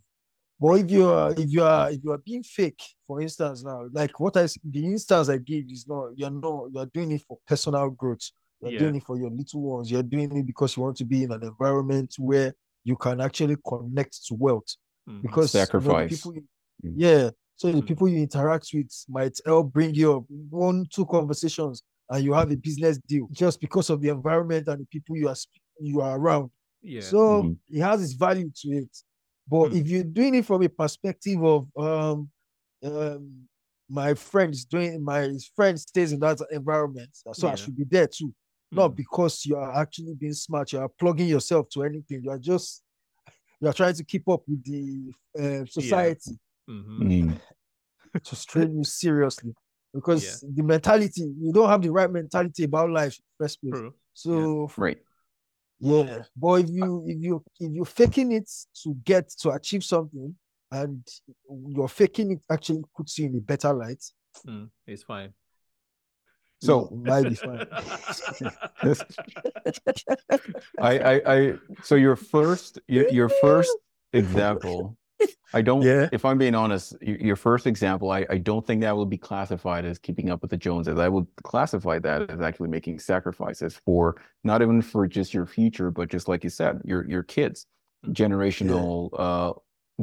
But if you are if you are if you are being fake, for instance, now like what I the instance I give is not you're not you're doing it for personal growth. You're yeah. doing it for your little ones. You're doing it because you want to be in an environment where you can actually connect to wealth. Mm-hmm. Because sacrifice. You know, people, Mm. Yeah. So the Mm. people you interact with might help bring you up one, two conversations and you have a business deal just because of the environment and the people you are sp- you are around. Yeah. So Mhm. it has its value to it. But Mm. if you're doing it from a perspective of um, um my friend is doing my friend stays in that environment, so I should be there too. Not Mm. because you are actually being smart, you are plugging yourself to anything. You are just you are trying to keep up with the uh, society Mhm. Mm. to strain you seriously. Because the mentality, you don't have the right mentality about life first place. True. So Right. Yeah, but if you if you if you're faking it to get to achieve something, and you're faking it actually puts you in a better light, Mm. It's fine. So- it might be fine. I, I, I, so your first, your, your first example, I don't, Yeah. if I'm being honest, your, your first example, I, I don't think that will be classified as keeping up with the Joneses. I would classify that as actually making sacrifices for not even for just your future, but just like you said, your, your kids, generational, uh,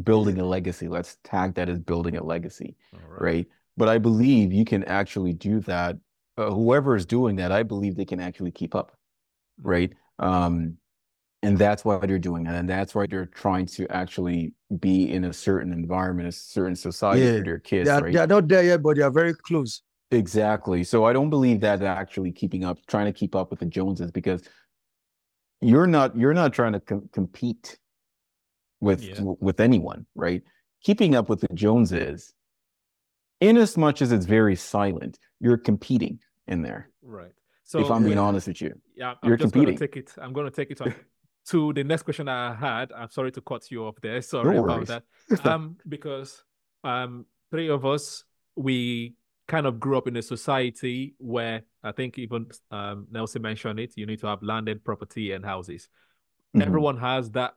building a legacy. Let's tag that as building a legacy right? But I believe you can actually do that. Uh, whoever is doing that, I believe they can actually keep up, Mm. right? Um, and that's why they're doing and that's why they're trying to actually be in a certain environment, a certain society Yeah. for their kids, They are, right? they are not there yet, but they are very close. Exactly. So I don't believe that actually keeping up, trying to keep up with the Joneses, because you're not you're not trying to com- compete with Yeah. with anyone, right? Keeping up with the Joneses, in as much as it's very silent, you're competing in there. Right. So if I'm being Yeah. honest with you, Yeah, I'm You're just going to competing. take it. I'm going to take it on to the next question I had. I'm sorry to cut you off there. Sorry about that. Um, because um, three of us we kind of grew up in a society where I think even um, Nelson mentioned it. You need to have landed property and houses. Mhm. Everyone has that,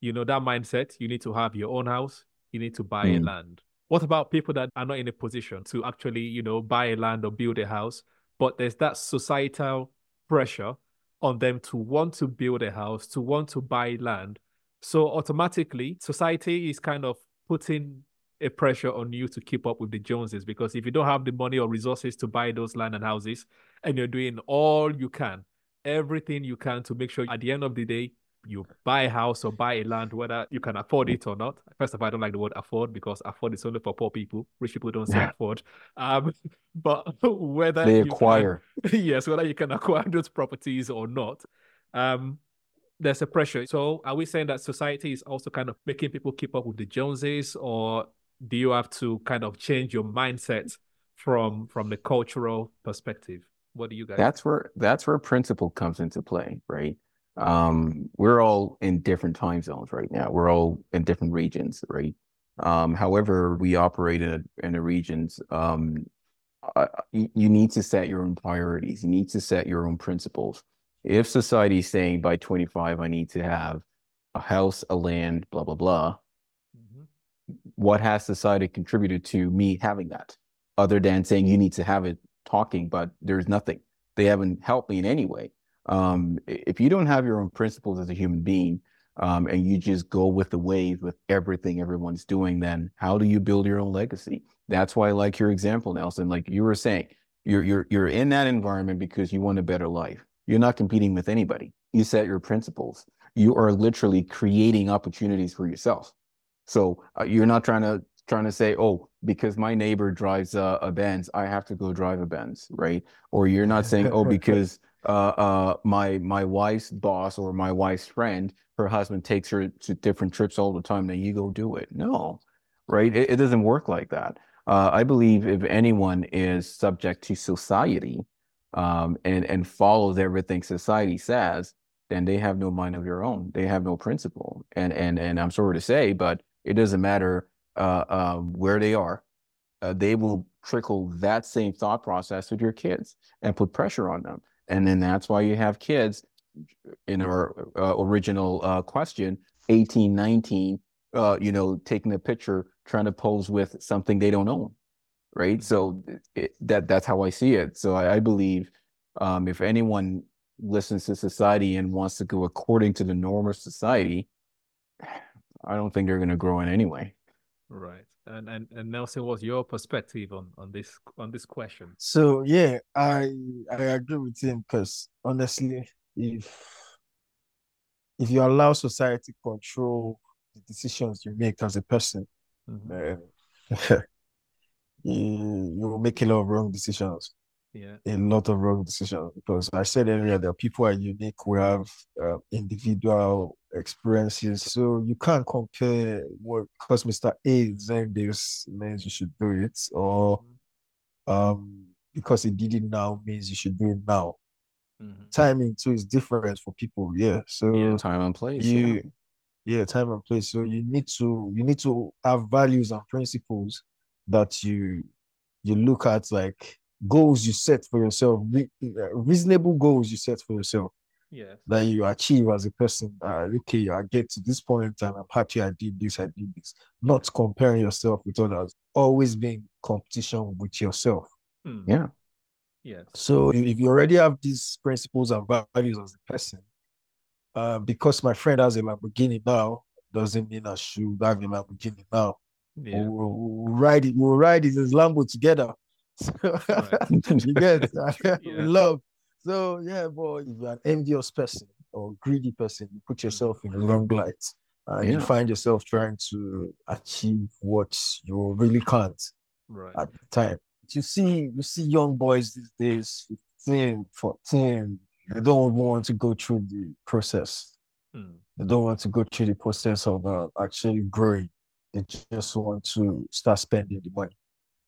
you know, that mindset. You need to have your own house. You need to buy a Mm. land. What about people that are not in a position to actually, you know, buy a land or build a house? But there's that societal pressure on them to want to build a house, to want to buy land. So automatically, society is kind of putting a pressure on you to keep up with the Joneses because if you don't have the money or resources to buy those land and houses, and you're doing all you can, everything you can to make sure at the end of the day you buy a house or buy a land, whether you can afford it or not. First of all, I don't like the word afford because afford is only for poor people. Rich people don't say afford. Um, but whether they you can- acquire. yes, whether you can acquire those properties or not, um, there's a pressure. So, are we saying that society is also kind of making people keep up with the Joneses, or do you have to kind of change your mindset from from the cultural perspective? What do you guys? That's where that's where principle comes into play, right? Um, we're all in different time zones right now. We're all in different regions, right? Um, however, we operate in a, in the regions. Um, I- you, you need to set your own priorities. You need to set your own principles. If society is saying by 25, I need to have a house, a land, blah blah blah, mm-hmm. what has society contributed to me having that other than saying you need to have it talking but there's nothing they haven't helped me in any way um, if you don't have your own principles as a human being um, and you just go with the wave with everything everyone's doing then how do you build your own legacy? That's why i like your example nelson. Like you were saying you're you're you're in that environment because you want a better life. You're not competing with anybody. You set your principles. You are literally creating opportunities for yourself. So uh, you're not trying to trying to say, oh, because my neighbor drives a, a Benz, I have to go drive a Benz, right? Or you're not saying, oh, because uh, uh, my my wife's boss or my wife's friend, her husband takes her to different trips all the time, then you go do it. No, right? It, it doesn't work like that. Uh, I believe if anyone is subject to society um, and and follows everything society says, then they have no mind of their own. They have no principle. And and and I'm sorry to say, but it doesn't matter uh, uh, where they are. They will trickle that same thought process with your kids and put pressure on them. And then that's why you have kids in our uh, original uh, question, 18, 19, uh, you know, taking a picture, trying to pose with something they don't own. Right. So it, that that's how I see it. So I, I believe um, if anyone listens to society and wants to go according to the norm of society, I don't think they're going to grow in anyway. Right. And and and Nelson, what's your perspective on on this on this question? So yeah, I I agree with him because honestly, if if you allow society control the decisions you make as a person, Mhm. uh, you, you will make a lot of wrong decisions. Yeah. a lot of wrong decisions because I said earlier that people are unique. We have uh, individual experiences, so you can't compare what because Mr. A is saying this means you should do it, or um because he did it now means you should do it now. Mhm. Timing too is different for people. Yeah, so Yeah. Time and place. yeah. yeah time and place so you need to you need to have values and principles that you you look at like goals you set for yourself re- uh, reasonable goals you set for yourself Yes. that you achieve as a person uh, okay i get to this point and i'm happy i did this i did this not comparing yourself with others always being competition with yourself Mm. Yeah. Yes. so if if you already have these principles and values as a person, uh, because my friend has a Lamborghini now, doesn't mean I should have a Lamborghini now. Yeah. We'll, we'll ride it, we'll ride it as Lambo together. Right. you get? Yeah. Love. So yeah, boy, if you're an envious person or greedy person, you put yourself in the wrong light. And you find yourself trying to achieve what you really can't Right. at the time. You see, you see young boys these days, 15, 14, they don't want to go through the process. Mm. They don't want to go through the process of uh, actually growing. They just want to start spending the money.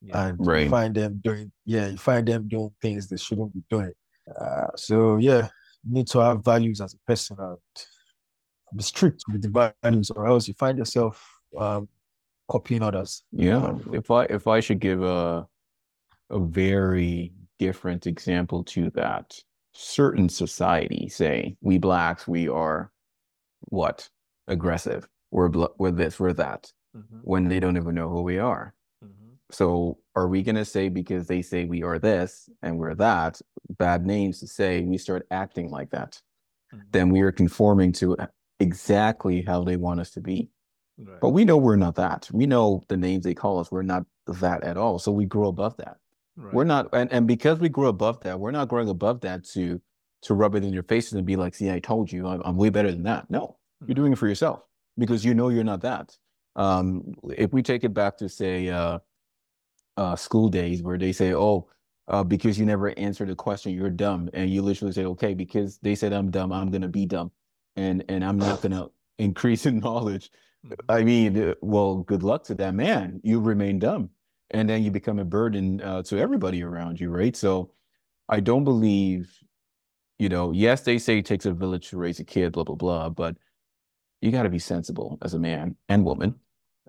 Yeah. And Right. you find them doing, yeah, you find them doing things they shouldn't be doing. Uh, so yeah, you need to have values as a person and be strict with the values, or else you find yourself um, copying others. Yeah, Um, if I if I should give a a very different example to that, certain society say we blacks we are what aggressive, we're bl- we're this, we're that, Mhm. when they don't even know who we are. So are we gonna say because they say we are this and we're that, bad names to say we start acting like that, Mhm. then we are conforming to exactly how they want us to be. Right. But we know we're not that. We know the names they call us, we're not that at all. So we grow above that. Right. We're not and, and because we grow above that, we're not growing above that to to rub it in your faces and be like, see, I told you, I'm, I'm way better than that. No, you're Mhm. doing it for yourself because you know you're not that. Um, if we take it back to say uh uh school days where they say, Oh, uh, because you never answered a question, you're dumb. And you literally say, Okay, because they said I'm dumb, I'm gonna be dumb. And and I'm not gonna increase in knowledge. Mhm. I mean, uh, well, good luck to that man. You remain dumb, and then you become a burden uh, to everybody around you, right? So, I don't believe, you know, yes, they say it takes a village to raise a kid, blah blah blah, but you got to be sensible as a man and woman.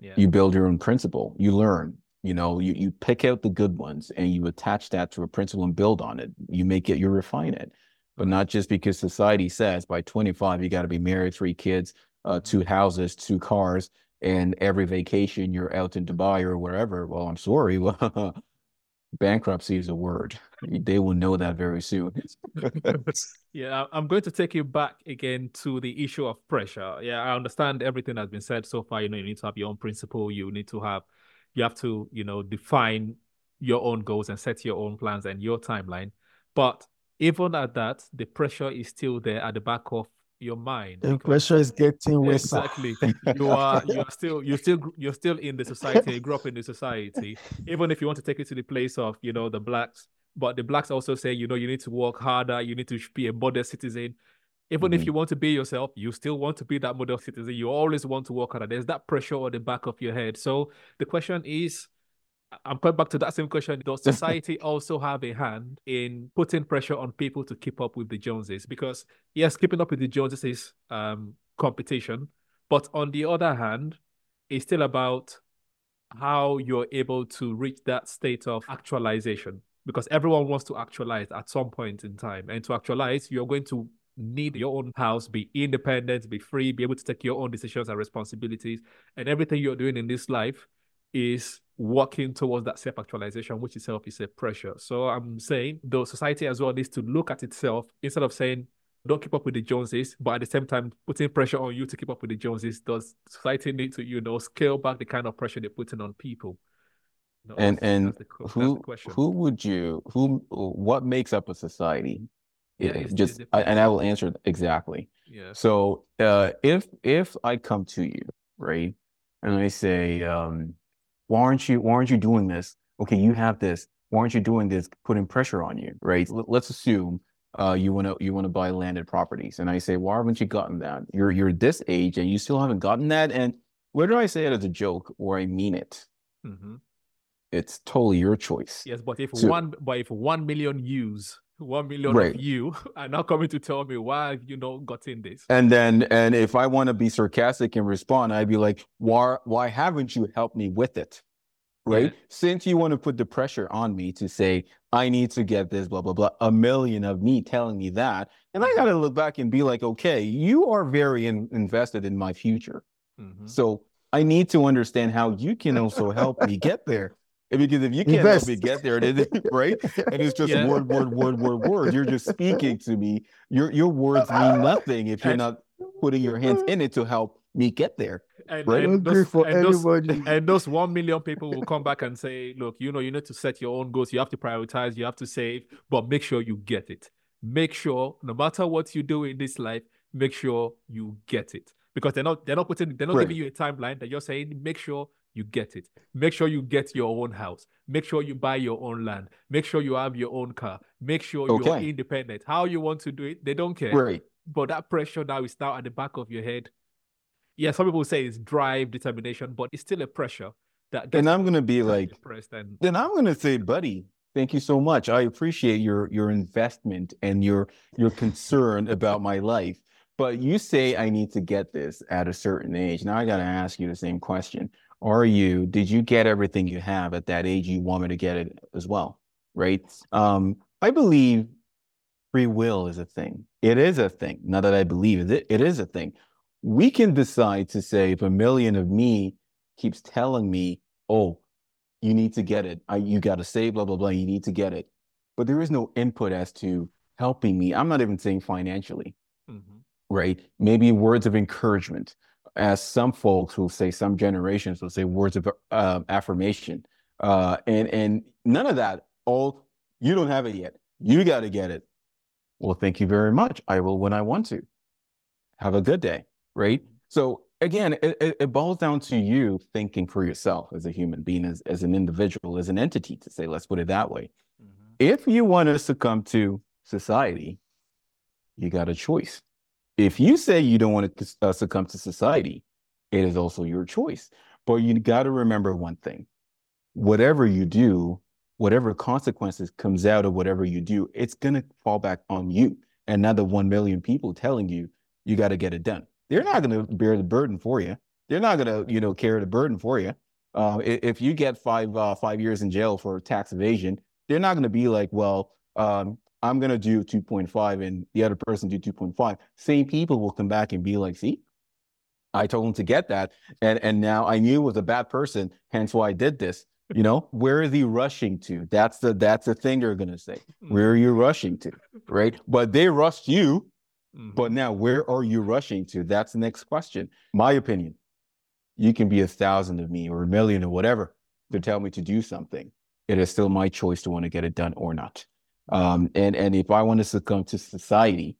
Yeah. You build your own principle. You learn. You know, you you pick out the good ones and you attach that to a principle and build on it. You make it, you refine it, but not just because society says by 25 you got to be married, three kids, uh, two houses, two cars, and every vacation you're out in Dubai or wherever. Well, I'm sorry. Bankruptcy is a word. They will know that very soon. Yeah, I'm going to take you back again to the issue of pressure. Yeah, I understand everything that's been said so far. You know, you need to have your own principle. You need to have, you have to, you know, define your own goals and set your own plans and your timeline. But even at that, the pressure is still there at the back of your mind. The pressure is getting worse. Exactly. You are you are still you're still you're still in the society. You grew up in the society. Even if you want to take it to the place of you know the blacks, but the blacks also say you know you need to work harder. You need to be a model citizen. Even if Mhm. you want to be yourself, you still want to be that model citizen. You always want to work harder. There's that pressure on the back of your head. So the question is, I'm going back to that same question. Does society also have a hand in putting pressure on people to keep up with the Joneses? Because yes, keeping up with the Joneses is um, competition, but on the other hand, it's still about how you're able to reach that state of actualization. Because everyone wants to actualize at some point in time, and to actualize, you're going to need your own house, be independent, be free, be able to take your own decisions and responsibilities, and everything you're doing in this life is working towards that self-actualization, which itself is a pressure. So I'm saying though society as well needs to look at itself instead of saying don't keep up with the Joneses, but at the same time putting pressure on you to keep up with the Joneses, does society need to, you know, scale back the kind of pressure they're putting on people? No, and and the, who who would you who what makes up a society? Yeah, just I, and I will answer exactly. Yeah. So uh, if if I come to you right and I say, um, why aren't you why aren't you doing this? Okay, you have this. Why aren't you doing this? Putting pressure on you, right? Let's assume uh, you want to you want to buy landed properties, and I say, why haven't you gotten that? You're you're this age and you still haven't gotten that. And whether I say it as a joke or I mean it, mm-hmm. it's totally your choice. Yes, but if so, one but if one million use one million right. of you are not coming to tell me why have you not gotten this and then and if i want to be sarcastic and respond i'd be like why why haven't you helped me with it right yeah. since you want to put the pressure on me to say i need to get this blah blah blah a million of me telling me that and i got to look back and be like okay you are very in, invested in my future mm-hmm. so i need to understand how you can also help me get there because if you can't Invest. help me get there, then, right? And it's just yeah. word, word, word, word, word. You're just speaking to me. Your your words mean nothing if you're not putting your hands in it to help me get there. And, right? and, those, and, those, and those one million people will come back and say, look, you know, you need to set your own goals. You have to prioritize, you have to save, but make sure you get it. Make sure no matter what you do in this life, make sure you get it. Because they're not they're not putting they're not right. giving you a timeline. They're just saying make sure you get it. Make sure you get your own house. Make sure you buy your own land. Make sure you have your own car. Make sure okay. you're independent. How you want to do it, they don't care. Right. But that pressure now is now at the back of your head. Yeah, some people say it's drive, determination, but it's still a pressure that. And I'm gonna be like, and... then I'm gonna say, buddy, thank you so much. I appreciate your your investment and your your concern about my life. But you say I need to get this at a certain age. Now I got to ask you the same question are you did you get everything you have at that age you wanted to get it as well right? Um i believe free will is a thing. It is a thing. Not that i believe it it is a thing. We can decide to say if a million of me keeps telling me oh you need to get it. I, you got to say blah blah blah you need to get it but there is no input as to helping me. I'm not even saying financially mm-hmm. right? Maybe words of encouragement as some folks will say, some generations will say words of uh, affirmation. Uh, and and none of that. All you don't have it yet. You got to get it. Well, thank you very much. I will when I want to. Have a good day. Right. So again, it, it boils down to you thinking for yourself as a human being, as, as an individual, as an entity, to say, let's put it that way. Mm-hmm. If you want to succumb to society, you got a choice. If you say you don't want to uh, succumb to society, it is also your choice. But you got to remember one thing whatever you do, whatever consequences comes out of whatever you do, it's going to fall back on you and not the 1 million people telling you you got to get it done. They're not going to bear the burden for you. They're not going to, you know, carry the burden for you. Uh, if you get five uh, five years in jail for tax evasion, they're not going to be like, well, um, I'm going to do 2.5 and the other person do 2.5. Same people will come back and be like, see, I told him to get that. And, and now I knew it was a bad person, hence why I did this. You know, where is he rushing to? That's the that's the thing they're gonna say. Where are you rushing to? Right. But they rushed you. Mm-hmm. But now where are you rushing to? That's the next question. My opinion. You can be a thousand of me or a million or whatever to tell me to do something. It is still my choice to want to get it done or not. Um, and and if I want to succumb to society,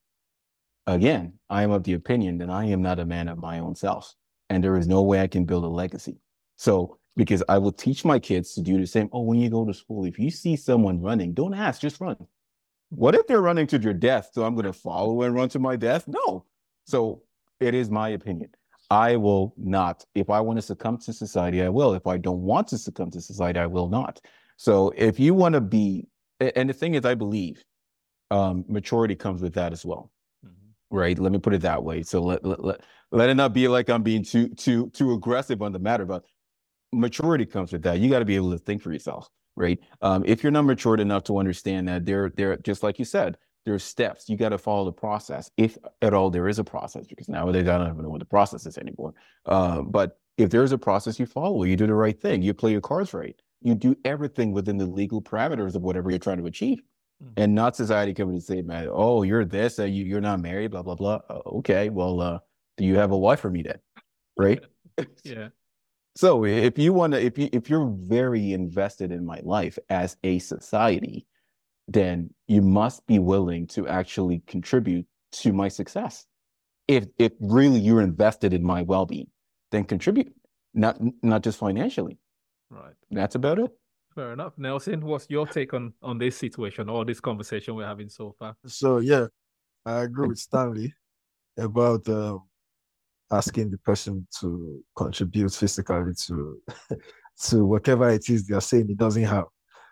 again, I am of the opinion that I am not a man of my own self, and there is no way I can build a legacy. So because I will teach my kids to do the same. Oh, when you go to school, if you see someone running, don't ask, just run. What if they're running to their death? So I'm going to follow and run to my death? No. So it is my opinion. I will not. If I want to succumb to society, I will. If I don't want to succumb to society, I will not. So if you want to be and the thing is, I believe um, maturity comes with that as well, mm-hmm. right? Let me put it that way. So let, let let let it not be like I'm being too too too aggressive on the matter, but maturity comes with that. You got to be able to think for yourself, right? Um, if you're not matured enough to understand that there there just like you said, there's steps. You got to follow the process, if at all there is a process, because nowadays I don't even know what the process is anymore. Uh, but if there's a process you follow, you do the right thing. You play your cards right you do everything within the legal parameters of whatever you're trying to achieve. Mm. and not society coming to say, man, oh, you're this, uh, you, you're not married, blah, blah, blah. Uh, okay, well, uh, do you have a wife for me then? Right? Yeah. So if you want to, if you if you're very invested in my life as a society, then you must be willing to actually contribute to my success. If if really you're invested in my well-being, then contribute, not not just financially. Right. That's about it. Fair enough. Nelson, what's your take on on this situation or this conversation we're having so far? So yeah, I agree with Stanley about um, asking the person to contribute physically to to whatever it is they're saying it doesn't have.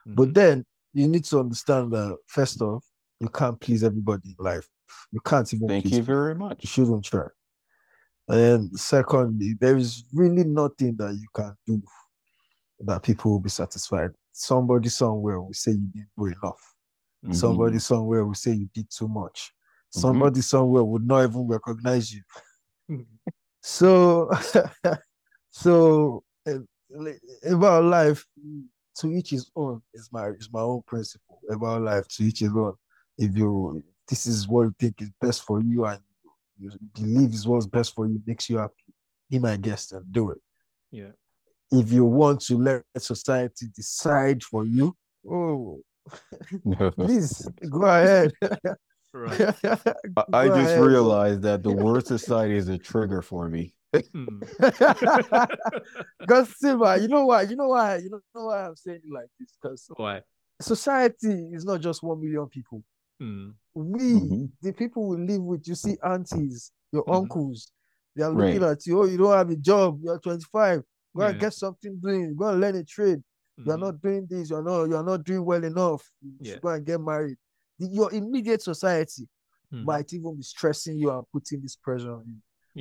But Mhm. then you need to understand that first off, you can't please everybody in life. You can't even Thank please you people. very You shouldn't try. And secondly, there is really nothing that you can do that people will be satisfied. Somebody somewhere will say you didn't do enough. Mhm. Somebody somewhere will say you did too much. Mhm. Somebody somewhere would not even recognize you. Mhm. So, so uh, about life, to each his own is my is my own principle. About life, to each his own. If you this is what you think is best for you and you believe is what's best for you, makes you happy, be my guest and do it. Yeah. If you want to let society decide for you, oh, please go ahead. Right. I, I just ahead. realized that the word society is a trigger for me. Hmm. Because Silva, you know why? You know why? You know why I'm saying it like this? Because Why? society is not just one million people. Hmm. We, Mhm. the people we live with, you see aunties, your Mhm. uncles, they are looking Right. at you. Oh, you don't have a job. You're 25. Go and get something doing. Go and learn a trade. You're Mhm. not doing this. You're not. You're not doing well enough. You Yeah. should go and get married. The- your immediate society Mhm. might even be stressing you and putting this pressure on you.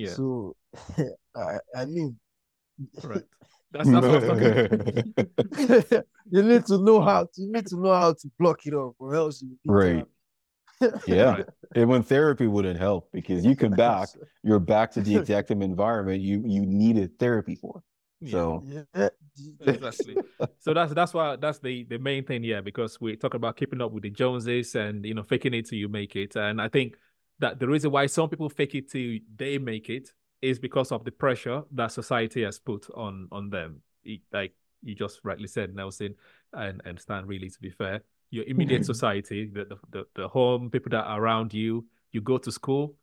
Yeah. So, I, I mean, Right. That's that's what I was talking. you need to know how to, you need to know how to block it up, or else you Right. Yeah. And when therapy wouldn't help because you come back, you're back to the exact same environment you you needed therapy for. Yeah. So yeah. exactly. So that's that's why that's the the main thing here because we talk about keeping up with the Joneses and you know faking it till you make it. And I think that the reason why some people fake it till they make it is because of the pressure that society has put on on them. It- like you just rightly said, Nelson, and and Stan. Really, to be fair, your immediate society, the, the the home, people that are around you. You go to school,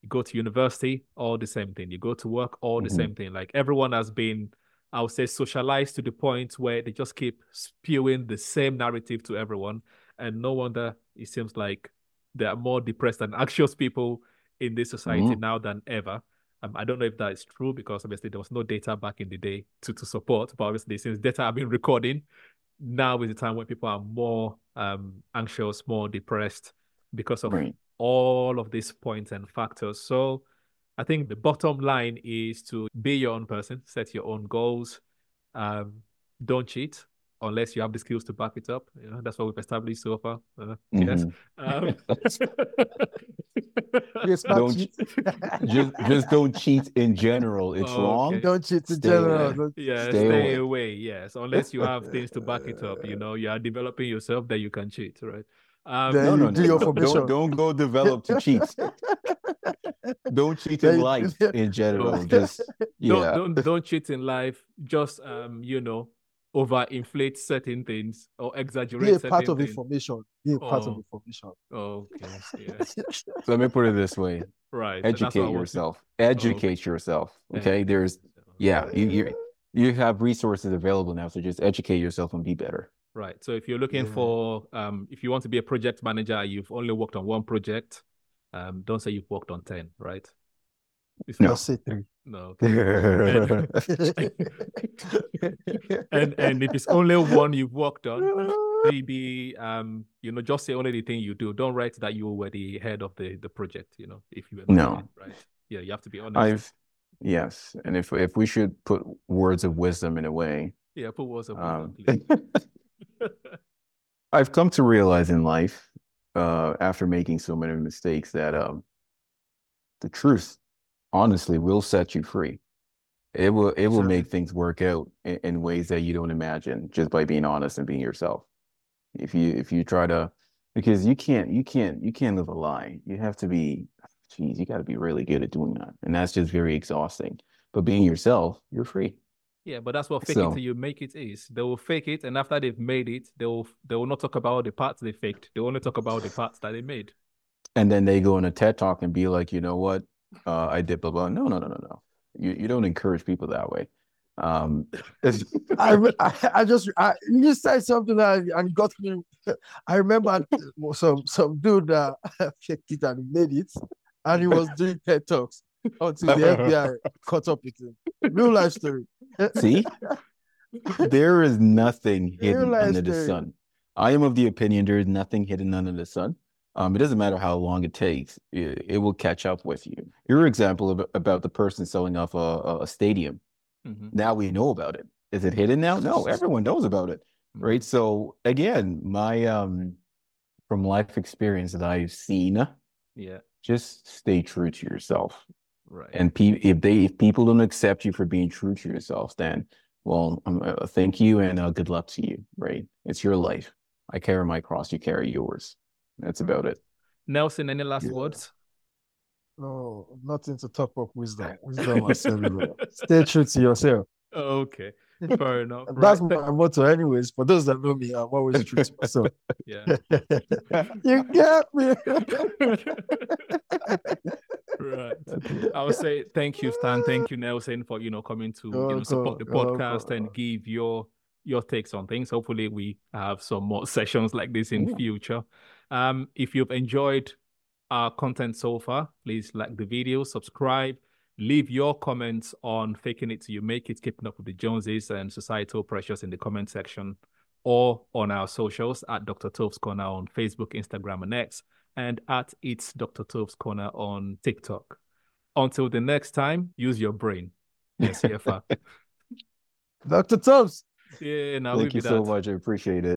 you go to university, all the same thing. You go to work, all the Mhm. same thing. Like everyone has been I would say socialized to the point where they just keep spewing the same narrative to everyone. And no wonder it seems like there are more depressed and anxious people in this society Mhm. now than ever. Um, I don't know if that is true because obviously there was no data back in the day to, to support, but obviously since data have been recording, now is the time when people are more um, anxious, more depressed because of right. all of these points and factors. So I think the bottom line is to be your own person, set your own goals. Um, don't cheat unless you have the skills to back it up. You know, that's what we've established so far. Uh, Yes. Um, Yes, Don't cheat. just just don't cheat in general. It's Oh, wrong. okay. Don't cheat in Stay general. away. Yeah, Stay stay, away. away. Yes, unless you have things to back it up. You know, you are developing yourself, then you can cheat, right? Um, Then No, no, do no, your no, don't don't go develop to cheat. Don't cheat in life in general. Don't- Just don't don't don't cheat in life. Just um, you know, overinflate certain things or exaggerate Be a certain part of things. information. Be a part of Oh. information. Okay, yeah, So let me put it this way: right. and that's what I educate want to- yourself. Educate yourself. Okay. Educate There's yeah. You you you have resources available now, so just educate yourself and be better. Right. So if you're looking Yeah. for um if you want to be a project manager, you've only worked on one project, um, don't say you've worked on 10, right? If No. not- say three. no. okay. and and if it's only one you've worked on, maybe um, you know, just say only the thing you do. Don't write that you were the head of the the project, you know, if you were No. it, right. Yeah, you have to be honest. I've yes, and if if we should put words of wisdom in a way, Yeah, put words of um, wisdom, please. I've come to realize in life, uh, after making so many mistakes, that um, the truth, honestly, will set you free. It will it will Sure. make things work out in, in ways that you don't imagine just by being honest and being yourself. If you if you try to because you can't you can't you can't live a lie. You have to be, geez, you got to be really good at doing that, and that's just very exhausting. But being yourself, you're free. Yeah, but that's what fake So- it till you make it is. They will fake it, and after they've made it, they will they will not talk about the parts they faked. They only talk about the parts that they made. And then they go in a TED talk and be like, you know what, uh, I did blah blah. No, no, no, no, no. You you don't encourage people that way. Um, it's- I, I, I just I, you just said something that and got me. I remember some some dude that faked it and made it, and he was doing TED talks until the FBI caught up with him. Real life story. See, there is nothing hidden under the sun. I am of the opinion there is nothing hidden under the sun. Um, it doesn't matter how long it takes; it, it will catch up with you. Your example of, about the person selling off a, a- stadium. Mhm. Now we know about it. Is it hidden now? No, everyone knows about it, Mhm. right? So again, my um, from life experience that I've seen, Yeah, just stay true to yourself. Right. And pe- if they if people don't accept you for being true to yourself, then well, um, uh, thank you and uh, good luck to you. Right? It's your life. I carry my cross. You carry yours. That's about it. Nelson, any last Yeah. words? No, nothing to top up wisdom. Wisdom has everywhere. Stay true to yourself. Okay, fair enough. That's right. my motto, anyways. For those that know me, I'm always true to myself. Yeah. you get me. Right. I would say thank you, Stan. Thank you, Nelson, for you know coming to you know support the podcast welcome. and give your your takes on things. Hopefully, we have some more sessions like this in Yeah. future. Um, if you've enjoyed our content so far, please like the video, subscribe, leave your comments on faking it till you make it, keeping up with the Joneses and societal pressures in the comment section, or on our socials at Dr. Toves Corner on Facebook, Instagram, and X and at It's Dr. Toves Corner on TikTok. Until the next time, use your brain. Yes, CFR. Dr. Tubbs. yeah, now Thank be you so much. I appreciate it.